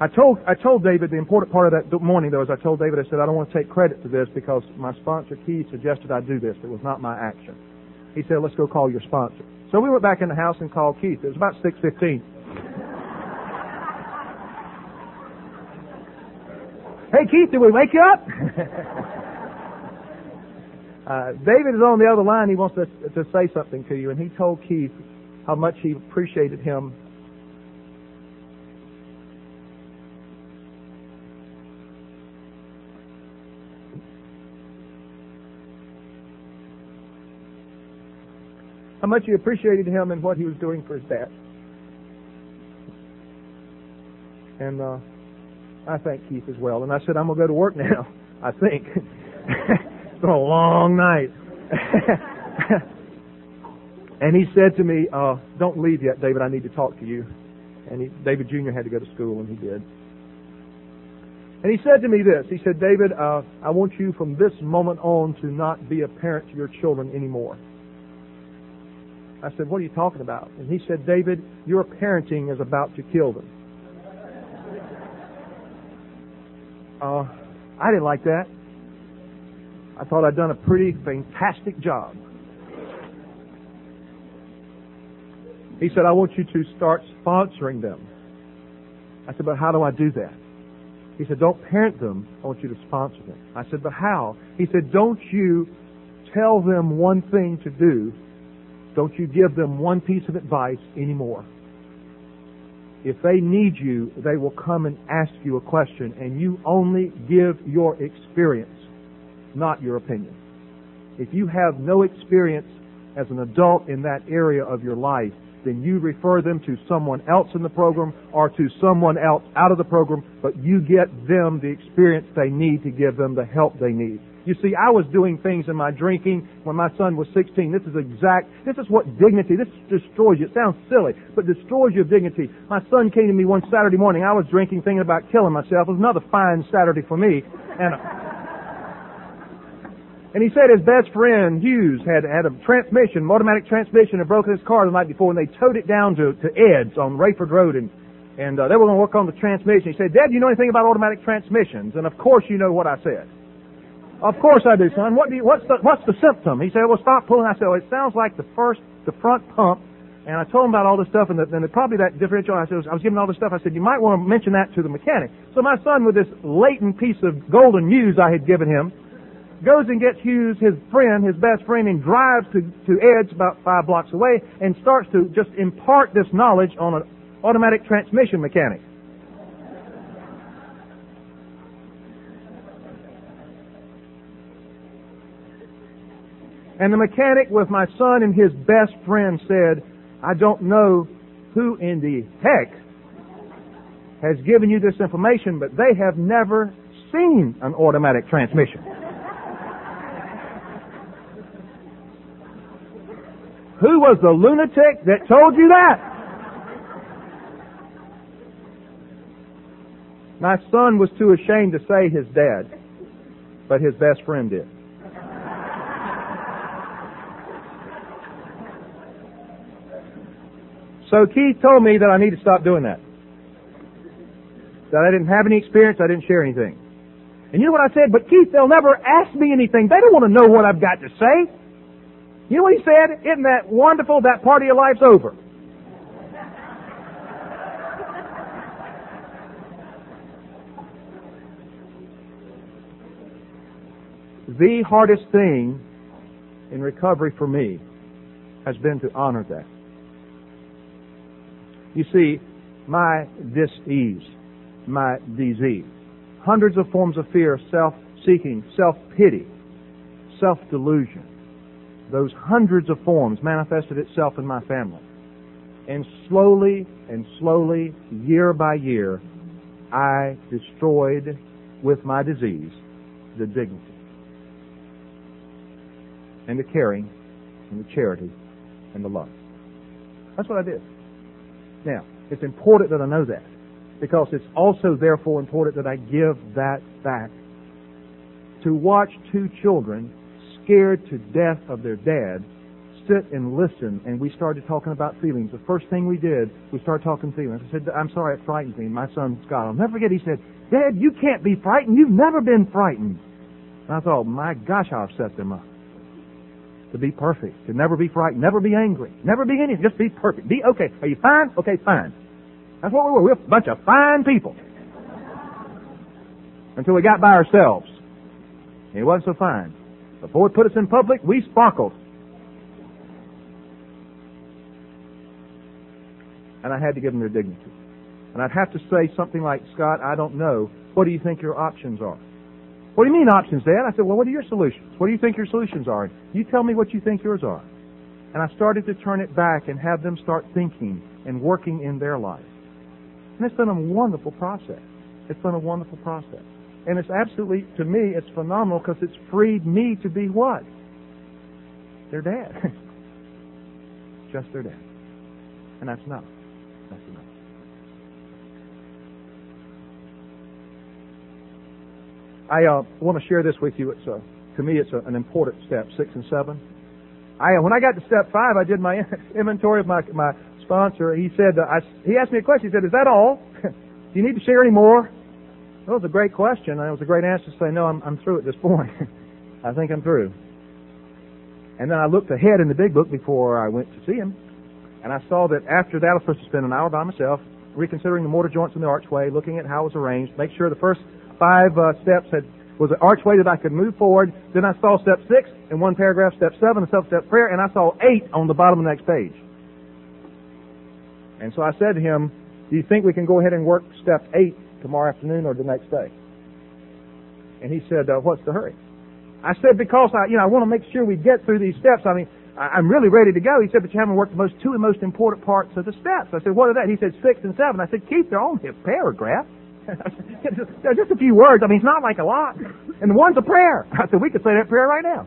I told I told David the important part of that morning though is I told David I said I don't want to take credit for this because my sponsor Keith suggested I do this. It was not my action. He said let's go call your sponsor. So we went back in the house and called Keith. It was about six fifteen. Hey, Keith, did we wake you up? <laughs> uh, David is on the other line. He wants to, to say something to you, and he told Keith how much he appreciated him how much he appreciated him and what he was doing for his dad. And uh, I thank Keith as well. And I said, I'm going to go to work now, <laughs> I think. <laughs> it's been a long night. <laughs> and he said to me, uh, don't leave yet, David. I need to talk to you. And he, David Jr. had to go to school, and he did. And he said to me this. He said, David, uh, I want you from this moment on to not be a parent to your children anymore. I said, what are you talking about? And he said, David, your parenting is about to kill them. Uh, I didn't like that. I thought I'd done a pretty fantastic job. He said, I want you to start sponsoring them. I said, but how do I do that? He said, don't parent them. I want you to sponsor them. I said, but how? He said, don't you tell them one thing to do. Don't you give them one piece of advice anymore. If they need you, they will come and ask you a question, and you only give your experience, not your opinion. If you have no experience as an adult in that area of your life, then you refer them to someone else in the program or to someone else out of the program, but you get them the experience they need to give them the help they need. You see, I was doing things in my drinking when my son was 16. This is exact, this is what dignity, this destroys you. It sounds silly, but destroys your dignity. My son came to me one Saturday morning. I was drinking, thinking about killing myself. It was another fine Saturday for me. And, <laughs> and he said his best friend, Hughes, had, had a transmission, automatic transmission, had broken his car the night before, and they towed it down to, to Ed's on Rayford Road, and, and uh, they were going to work on the transmission. He said, Dad, do you know anything about automatic transmissions? And of course you know what I said. Of course I do, son. What do you, what's the, what's the symptom? He said, well, stop pulling. I said, well, it sounds like the first, the front pump. And I told him about all this stuff and, the, and the, probably that differential. I said, I was giving all this stuff. I said, you might want to mention that to the mechanic. So my son, with this latent piece of golden news I had given him, goes and gets Hughes, his friend, his best friend, and drives to, to Ed's about five blocks away and starts to just impart this knowledge on an automatic transmission mechanic. And the mechanic with my son and his best friend said, I don't know who in the heck has given you this information, but they have never seen an automatic transmission. <laughs> Who was the lunatic that told you that? My son was too ashamed to say his dad, but his best friend did. So Keith told me that I need to stop doing that. That I didn't have any experience, I didn't share anything. And you know what I said? But Keith, they'll never ask me anything. They don't want to know what I've got to say. You know what he said? Isn't that wonderful? That part of your life's over. the hardest thing in recovery for me has been to honor that. You see, my dis-ease, my disease, hundreds of forms of fear, self-seeking, self-pity, self-delusion, those hundreds of forms manifested itself in my family. And slowly and slowly, year by year, I destroyed with my disease the dignity and the caring and the charity and the love. That's what I did. Now, it's important that I know that because it's also therefore important that I give that back. To watch two children scared to death of their dad sit and listen and we started talking about feelings. The first thing we did, we started talking feelings. I said, I'm sorry it frightens me. My son Scott, I'll never forget, he said, Dad, you can't be frightened. You've never been frightened. And I thought, my gosh, I've set them up to be perfect, to never be frightened, never be angry, never be anything, just be perfect. Be okay. Are you fine? Okay, fine. That's what we were. We were a bunch of fine people. Until we got by ourselves. It wasn't so fine. Before it put us in public, we sparkled. And I had to give them their dignity. And I'd have to say something like, Scott, I don't know. What do you think your options are? What do you mean options, Dad? I said, well, what are your solutions? What do you think your solutions are? You tell me what you think yours are. And I started to turn it back and have them start thinking and working in their life. And it's been a wonderful process. It's been a wonderful process. And it's absolutely, to me, it's phenomenal because it's freed me to be what? Their dad. <laughs> Just their dad. And that's enough. That's enough. I uh, want to share this with you. It's a, to me, it's a, an important step, six and seven. I when I got to step five, I did my <laughs> inventory of my my sponsor. He said uh, I, he asked me a question. He said, "Is that all? <laughs> Do you need to share any more?" That was a great question. It was a great answer to say, "No, I'm I'm through at this point. <laughs> I think I'm through." And then I looked ahead in the big book before I went to see him, and I saw that after that I was supposed to spend an hour by myself, reconsidering the mortar joints in the archway, looking at how it was arranged, make sure the first five uh, steps had was an archway that I could move forward. Then I saw step six in one paragraph, step seven, a self-step prayer, and I saw eight on the bottom of the next page. And so I said to him, do you think we can go ahead and work step eight tomorrow afternoon or the next day? And he said, uh, what's the hurry? I said, because I, you know, I want to make sure we get through these steps. I mean, I'm really ready to go. He said, but you haven't worked the most two most important parts of the steps. I said, what are that? He said, six and seven. I said, they're only a paragraph. <laughs> just a few words. I mean, it's not like a lot. And one's a prayer. <laughs> I said, we could say that prayer right now.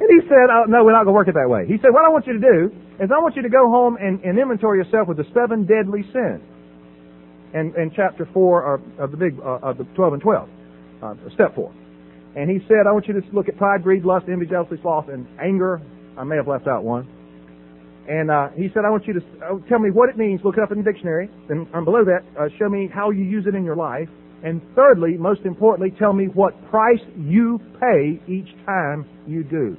and he said, oh, no, we're not going to work it that way. He said, what I want you to do is I want you to go home and, and inventory yourself with the seven deadly sins. And, and chapter 4 of, of the big, uh, of the 12 and 12, uh, step 4. And he said, I want you to look at pride, greed, lust, envy, jealousy, sloth, and anger. I may have left out one. And uh, he said, I want you to uh, tell me what it means. Look it up in the dictionary. And um, below that, uh, show me how you use it in your life. And thirdly, most importantly, tell me what price you pay each time you do.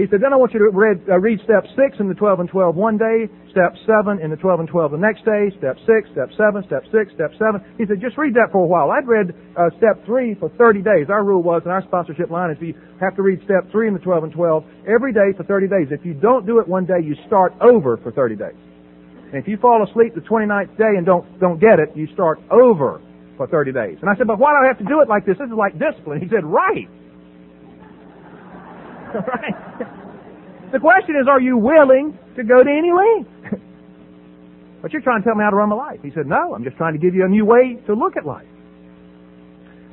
He said, then I want you to read, uh, read step 6 in the 12 and 12 one day, step 7 in the 12 and 12 the next day, step 6, step 7, step 6, step 7. He said, just read that for a while. I'd read uh, step 3 for 30 days. Our rule was, in our sponsorship line, is you have to read step 3 in the 12 and 12 every day for 30 days. If you don't do it one day, you start over for 30 days. And if you fall asleep the 29th day and don't, don't get it, you start over for 30 days. And I said, but why do I have to do it like this? This is like discipline. He said, right. <laughs> The question is, are you willing to go to any length? <laughs> but you're trying to tell me how to run my life. He said, no, I'm just trying to give you a new way to look at life.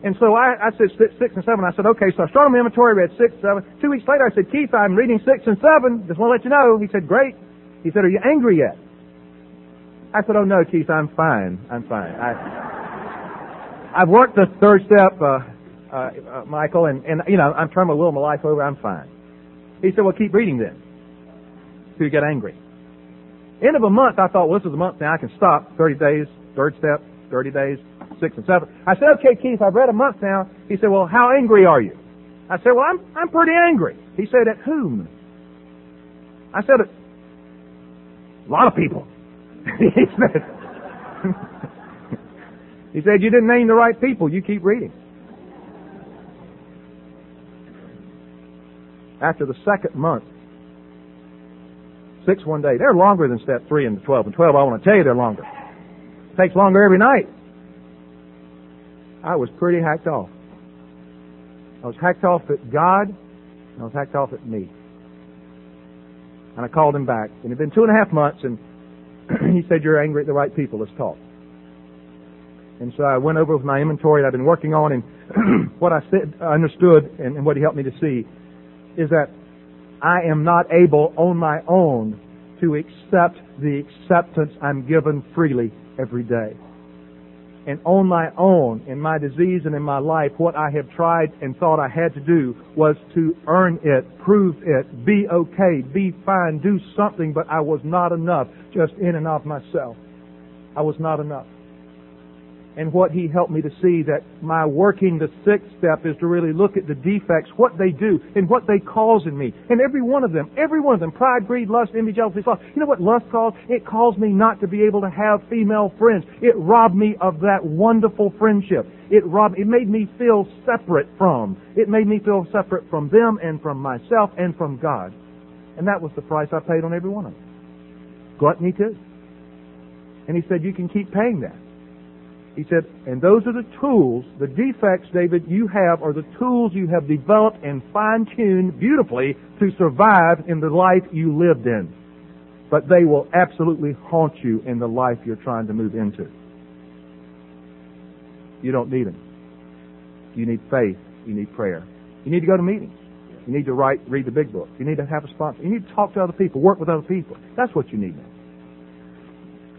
And so I, I said six and seven. I said, okay, so I started my inventory, read six, seven. Two weeks later, I said, Keith, I'm reading six and seven. Just want to let you know. He said, great. He said, are you angry yet? I said, oh no, Keith, I'm fine. I'm fine. I, I've worked the third step, uh, uh, uh, Michael, and, and, you know, I'm trying to will my life over. I'm fine. He said, well, keep reading then. Till you get angry. End of a month, I thought, well, this is a month now. I can stop. 30 days, third step, 30 days, six and seven. I said, okay, Keith, I've read a month now. He said, well, how angry are you? I said, well, I'm, I'm pretty angry. He said, at whom? I said, a lot of people. <laughs> he said, <laughs> he said, you didn't name the right people. You keep reading. After the second month, six one day, they're longer than step three and the 12. And 12, I want to tell you they're longer. It takes longer every night. I was pretty hacked off. I was hacked off at God, and I was hacked off at me. And I called him back. And it had been two and a half months, and <clears throat> he said, You're angry at the right people. Let's talk. And so I went over with my inventory that I've been working on, and <clears throat> what I said, I understood, and, and what he helped me to see is that I am not able on my own to accept the acceptance I'm given freely every day and on my own, in my disease and in my life, what I have tried and thought I had to do was to earn it, prove it, be okay, be fine, do something, but I was not enough just in and of myself. I was not enough and what he helped me to see that my working the sixth step is to really look at the defects, what they do, and what they cause in me. And every one of them, every one of them, pride, greed, lust, envy, jealousy, sloth. You know what lust caused? It caused me not to be able to have female friends. It robbed me of that wonderful friendship. It robbed, it made me feel separate from. It made me feel separate from them and from myself and from God. And that was the price I paid on every one of them. Gluttony too. And he said, you can keep paying that. He said, and those are the tools, the defects, David, you have are the tools you have developed and fine-tuned beautifully to survive in the life you lived in. But they will absolutely haunt you in the life you're trying to move into. You don't need them. You need faith. You need prayer. You need to go to meetings. You need to write, read the big book. You need to have a sponsor. You need to talk to other people, work with other people. That's what you need now.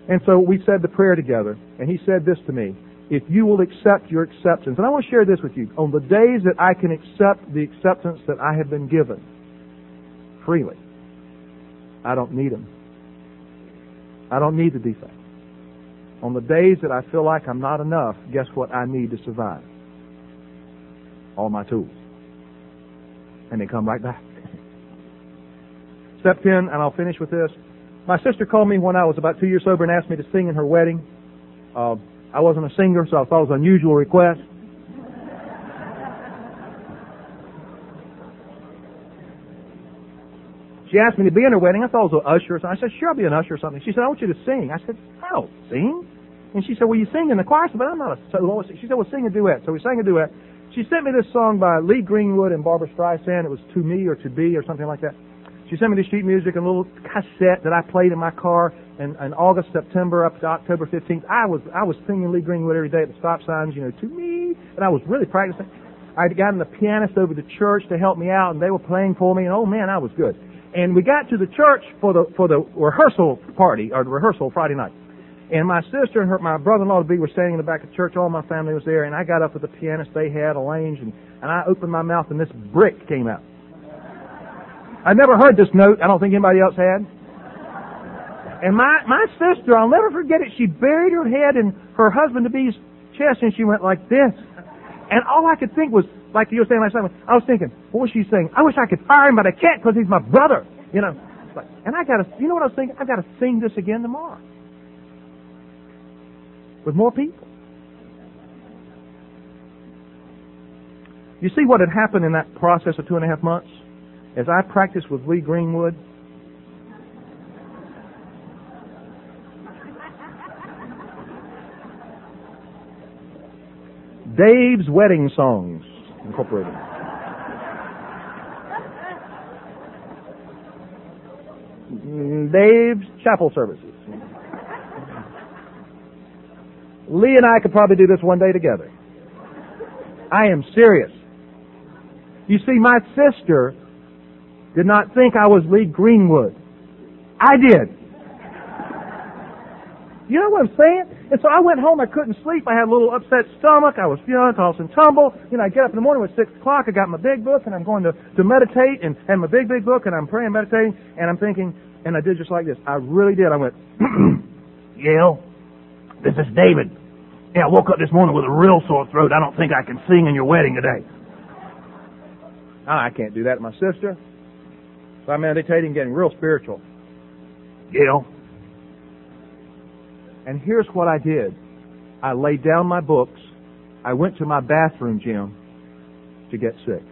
And so we said the prayer together, and he said this to me. If you will accept your acceptance, and I want to share this with you. On the days that I can accept the acceptance that I have been given freely, I don't need them. I don't need the defect. On the days that I feel like I'm not enough, guess what I need to survive? All my tools. And they come right back. <laughs> Step 10, and I'll finish with this. My sister called me when I was about two years sober and asked me to sing in her wedding. Uh, I wasn't a singer, so I thought it was an unusual request. She asked me to be in her wedding. I thought it was an usher something. I said, sure, I'll be an usher or something. She said, I want you to sing. I said, I don't sing. And she said, well, you sing in the choir. I said, but I'm not a soloist. She said, well, sing a duet. So we sang a duet. She sent me this song by Lee Greenwood and Barbara Streisand. It was To Me or To Be or something like that. She sent me the sheet music and a little cassette that I played in my car in, in August, September up to October 15th. I was I was singing Lee Greenwood every day at the stop signs, you know, to me, and I was really practicing. I had gotten the pianist over to church to help me out, and they were playing for me, and oh man, I was good. And we got to the church for the for the rehearsal party or the rehearsal Friday night. And my sister and her, my brother-in-law to be were standing in the back of church. All my family was there, and I got up with the pianist they had arranged, and, and I opened my mouth, and this brick came out. I never heard this note. I don't think anybody else had. And my, my sister, I'll never forget it, she buried her head in her husband to be's chest and she went like this. And all I could think was, like you were saying last time, I was thinking, what was she saying? I wish I could fire him, but I can't because he's my brother. You know. And I gotta, you know what I was thinking? I've got to sing this again tomorrow. With more people. You see what had happened in that process of two and a half months? As I practiced with Lee Greenwood, Dave's Wedding Songs Incorporated. Dave's Chapel Services. Lee and I could probably do this one day together. I am serious. You see, my sister did not think I was Lee Greenwood. I did. You know what I'm saying? And so I went home. I couldn't sleep. I had a little upset stomach. I was feeling toss and tumble. You know, I get up in the morning. at six o'clock. I got my big book and I'm going to, to meditate and, and my big, big book and I'm praying, meditating, and I'm thinking, and I did just like this. I really did. I went, <clears throat> Gail, this is David. Yeah, I woke up this morning with a real sore throat. I don't think I can sing in your wedding today. I can't do that to my sister. So I'm meditating, getting real spiritual. Gail, and here's what I did. I laid down my books. I went to my bathroom, gym to get sick.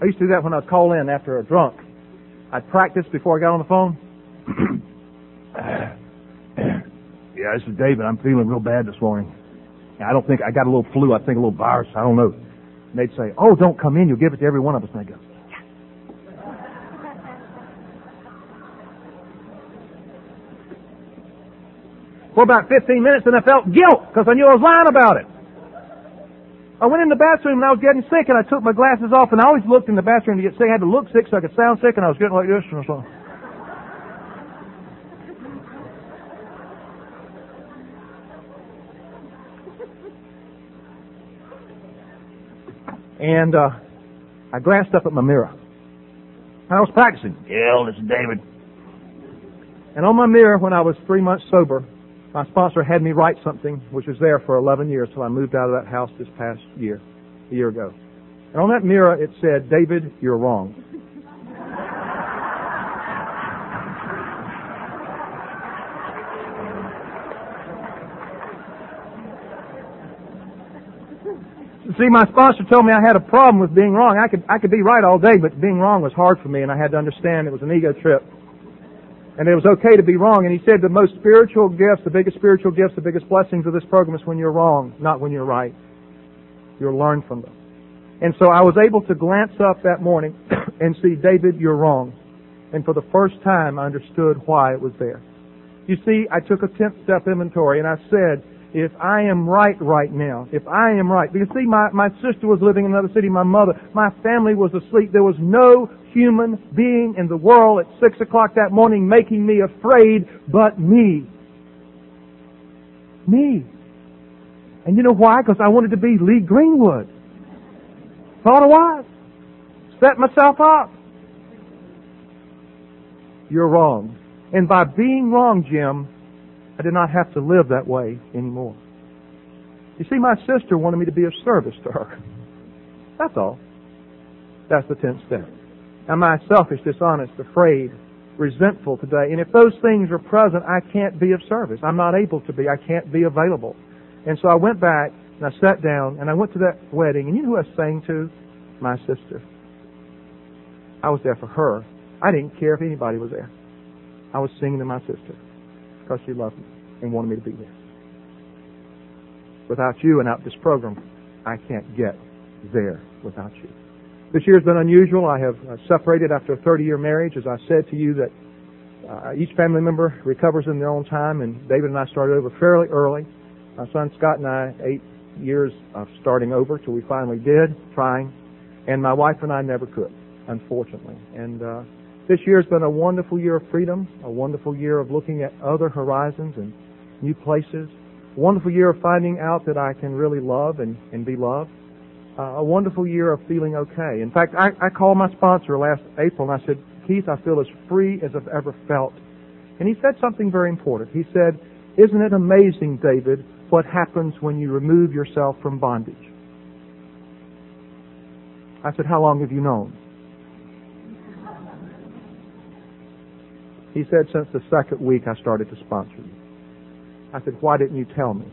I used to do that when I'd call in after a drunk. I'd practice before I got on the phone. <coughs> yeah, this is David. I'm feeling real bad this morning. I don't think I got a little flu. I think a little virus. I don't know. And they'd say, "Oh, don't come in. You'll give it to every one of us." And I go, <laughs> for about 15 minutes and I felt guilt because I knew I was lying about it. I went in the bathroom and I was getting sick and I took my glasses off and I always looked in the bathroom to get sick. I had to look sick so I could sound sick and I was getting like this and so. And uh, I glanced up at my mirror. I was practicing. Yeah, this is David. And on my mirror, when I was three months sober, my sponsor had me write something which was there for 11 years till I moved out of that house this past year, a year ago. And on that mirror it said, David, you're wrong. See, my sponsor told me I had a problem with being wrong. I could, I could be right all day, but being wrong was hard for me, and I had to understand it was an ego trip and it was okay to be wrong. And he said the most spiritual gifts, the biggest spiritual gifts, the biggest blessings of this program is when you're wrong, not when you're right. You'll learn from them. And so I was able to glance up that morning <coughs> and see, David, you're wrong. And for the first time, I understood why it was there. You see, I took a 10th step inventory and I said, if I am right right now, if I am right, because see, my, my sister was living in another city, my mother, my family was asleep. There was no human being in the world at six o'clock that morning making me afraid but me. Me. And you know why? Because I wanted to be Lee Greenwood. Thought I was. Set myself up. You're wrong. And by being wrong, Jim, I did not have to live that way anymore. You see, my sister wanted me to be of service to her. That's all. That's the tenth step. Am I selfish, dishonest, afraid, resentful today? And if those things are present, I can't be of service. I'm not able to be. I can't be available. And so I went back and I sat down and I went to that wedding. And you know who I sang to? My sister. I was there for her. I didn't care if anybody was there. I was singing to my sister because she loved me and wanted me to be there. Without you and out this program, I can't get there without you. This year's been unusual. I have uh, separated after a 30 year marriage. As I said to you, that uh, each family member recovers in their own time, and David and I started over fairly early. My son Scott and I, eight years of starting over till we finally did, trying, and my wife and I never could, unfortunately. And uh, this year has been a wonderful year of freedom, a wonderful year of looking at other horizons and new places, a wonderful year of finding out that I can really love and, and be loved uh, a wonderful year of feeling okay. In fact, I, I called my sponsor last April and I said, Keith, I feel as free as I've ever felt. And he said something very important. He said, Isn't it amazing, David, what happens when you remove yourself from bondage? I said, How long have you known? He said, Since the second week I started to sponsor you. I said, Why didn't you tell me?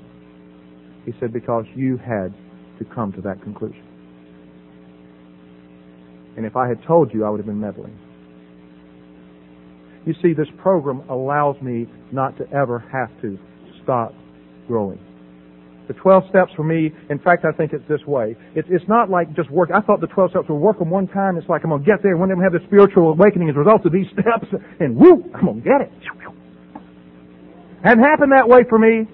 He said, Because you had to come to that conclusion. And if I had told you, I would have been meddling. You see, this program allows me not to ever have to stop growing. The 12 steps for me, in fact, I think it's this way. It's, it's not like just work. I thought the 12 steps would work them one time. It's like I'm going to get there. One day I'm going to have the spiritual awakening as a result of these steps. And whoo, I'm going to get it. Hadn't happened that way for me.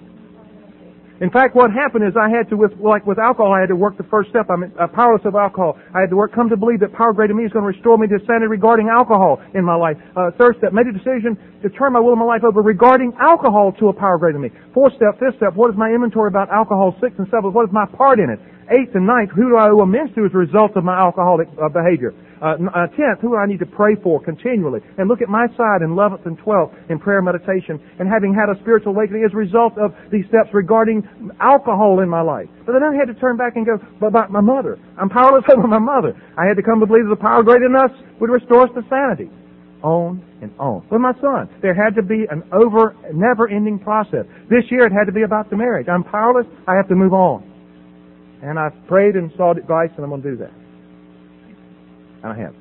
In fact, what happened is I had to, with, like with alcohol, I had to work the first step. I'm uh, powerless of alcohol. I had to work, come to believe that power greater me is going to restore me to sanity regarding alcohol in my life. Uh, third step, made a decision to turn my will and my life over regarding alcohol to a power greater than me. Fourth step, fifth step, what is my inventory about alcohol? Sixth and seventh, what is my part in it? Eighth and ninth, who do I owe amends to as a result of my alcoholic uh, behavior? Uh, uh, tenth, who I need to pray for continually? And look at my side in eleventh and twelfth in prayer meditation and having had a spiritual awakening as a result of these steps regarding alcohol in my life. But then I had to turn back and go, but about my mother. I'm powerless <laughs> over my mother. I had to come to believe that the power greater than us would restore us to sanity. On and on. With my son, there had to be an over, never-ending process. This year it had to be about the marriage. I'm powerless. I have to move on. And I've prayed and sought advice, and I'm going to do that. And I have.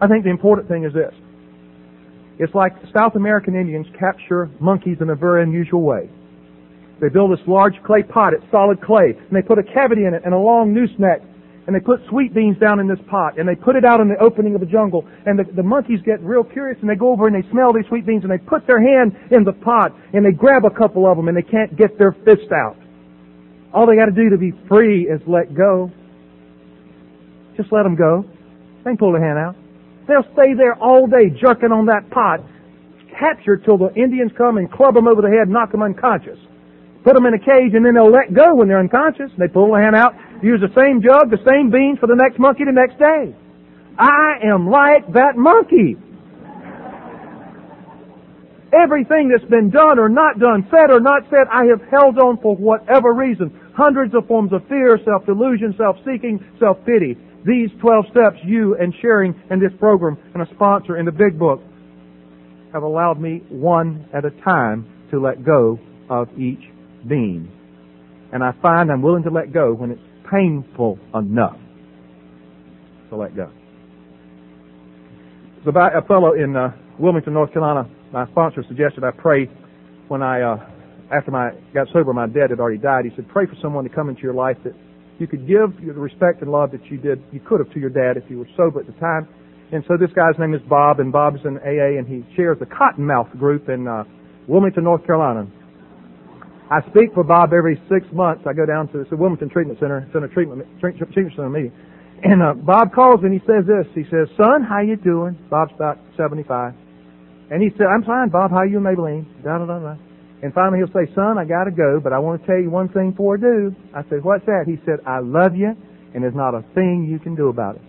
I think the important thing is this. It's like South American Indians capture monkeys in a very unusual way. They build this large clay pot, it's solid clay, and they put a cavity in it and a long noose neck, and they put sweet beans down in this pot, and they put it out in the opening of the jungle, and the, the monkeys get real curious, and they go over and they smell these sweet beans, and they put their hand in the pot, and they grab a couple of them, and they can't get their fist out. All they got to do to be free is let go. Just let them go. They can pull their hand out. They'll stay there all day jerking on that pot, captured till the Indians come and club them over the head, knock them unconscious. Put them in a cage and then they'll let go when they're unconscious. They pull their hand out, use the same jug, the same beans for the next monkey the next day. I am like that monkey. Everything that's been done or not done, said or not said, I have held on for whatever reason. Hundreds of forms of fear, self-delusion, self-seeking, self-pity. These 12 steps, you and sharing in this program and a sponsor in the big book have allowed me one at a time to let go of each being. And I find I'm willing to let go when it's painful enough to let go. So a fellow in uh, Wilmington, North Carolina, my sponsor suggested I pray when I, uh, after I got sober, my dad had already died. He said, pray for someone to come into your life that you could give the respect and love that you did, you could have to your dad if you were sober at the time. And so this guy's name is Bob, and Bob's in AA, and he chairs the Cottonmouth Group in uh, Wilmington, North Carolina. I speak for Bob every six months. I go down to the Wilmington Treatment Center, it's in a treatment, treatment center meeting. And uh, Bob calls and he says this. He says, "Son, how you doing?" Bob's about seventy-five. And he said, I'm fine, Bob. How you, Maybelline? Da, da, da, da. And finally he'll say, son, I gotta go, but I want to tell you one thing before I do. I said, what's that? He said, I love you, and there's not a thing you can do about it.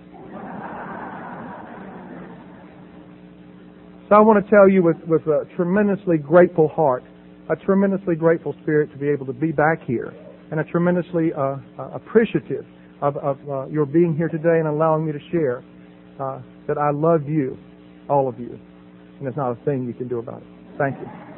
So I want to tell you with, with a tremendously grateful heart, a tremendously grateful spirit to be able to be back here, and a tremendously uh, uh, appreciative of, of uh, your being here today and allowing me to share uh, that I love you, all of you and there's not a thing you can do about it. Thank you.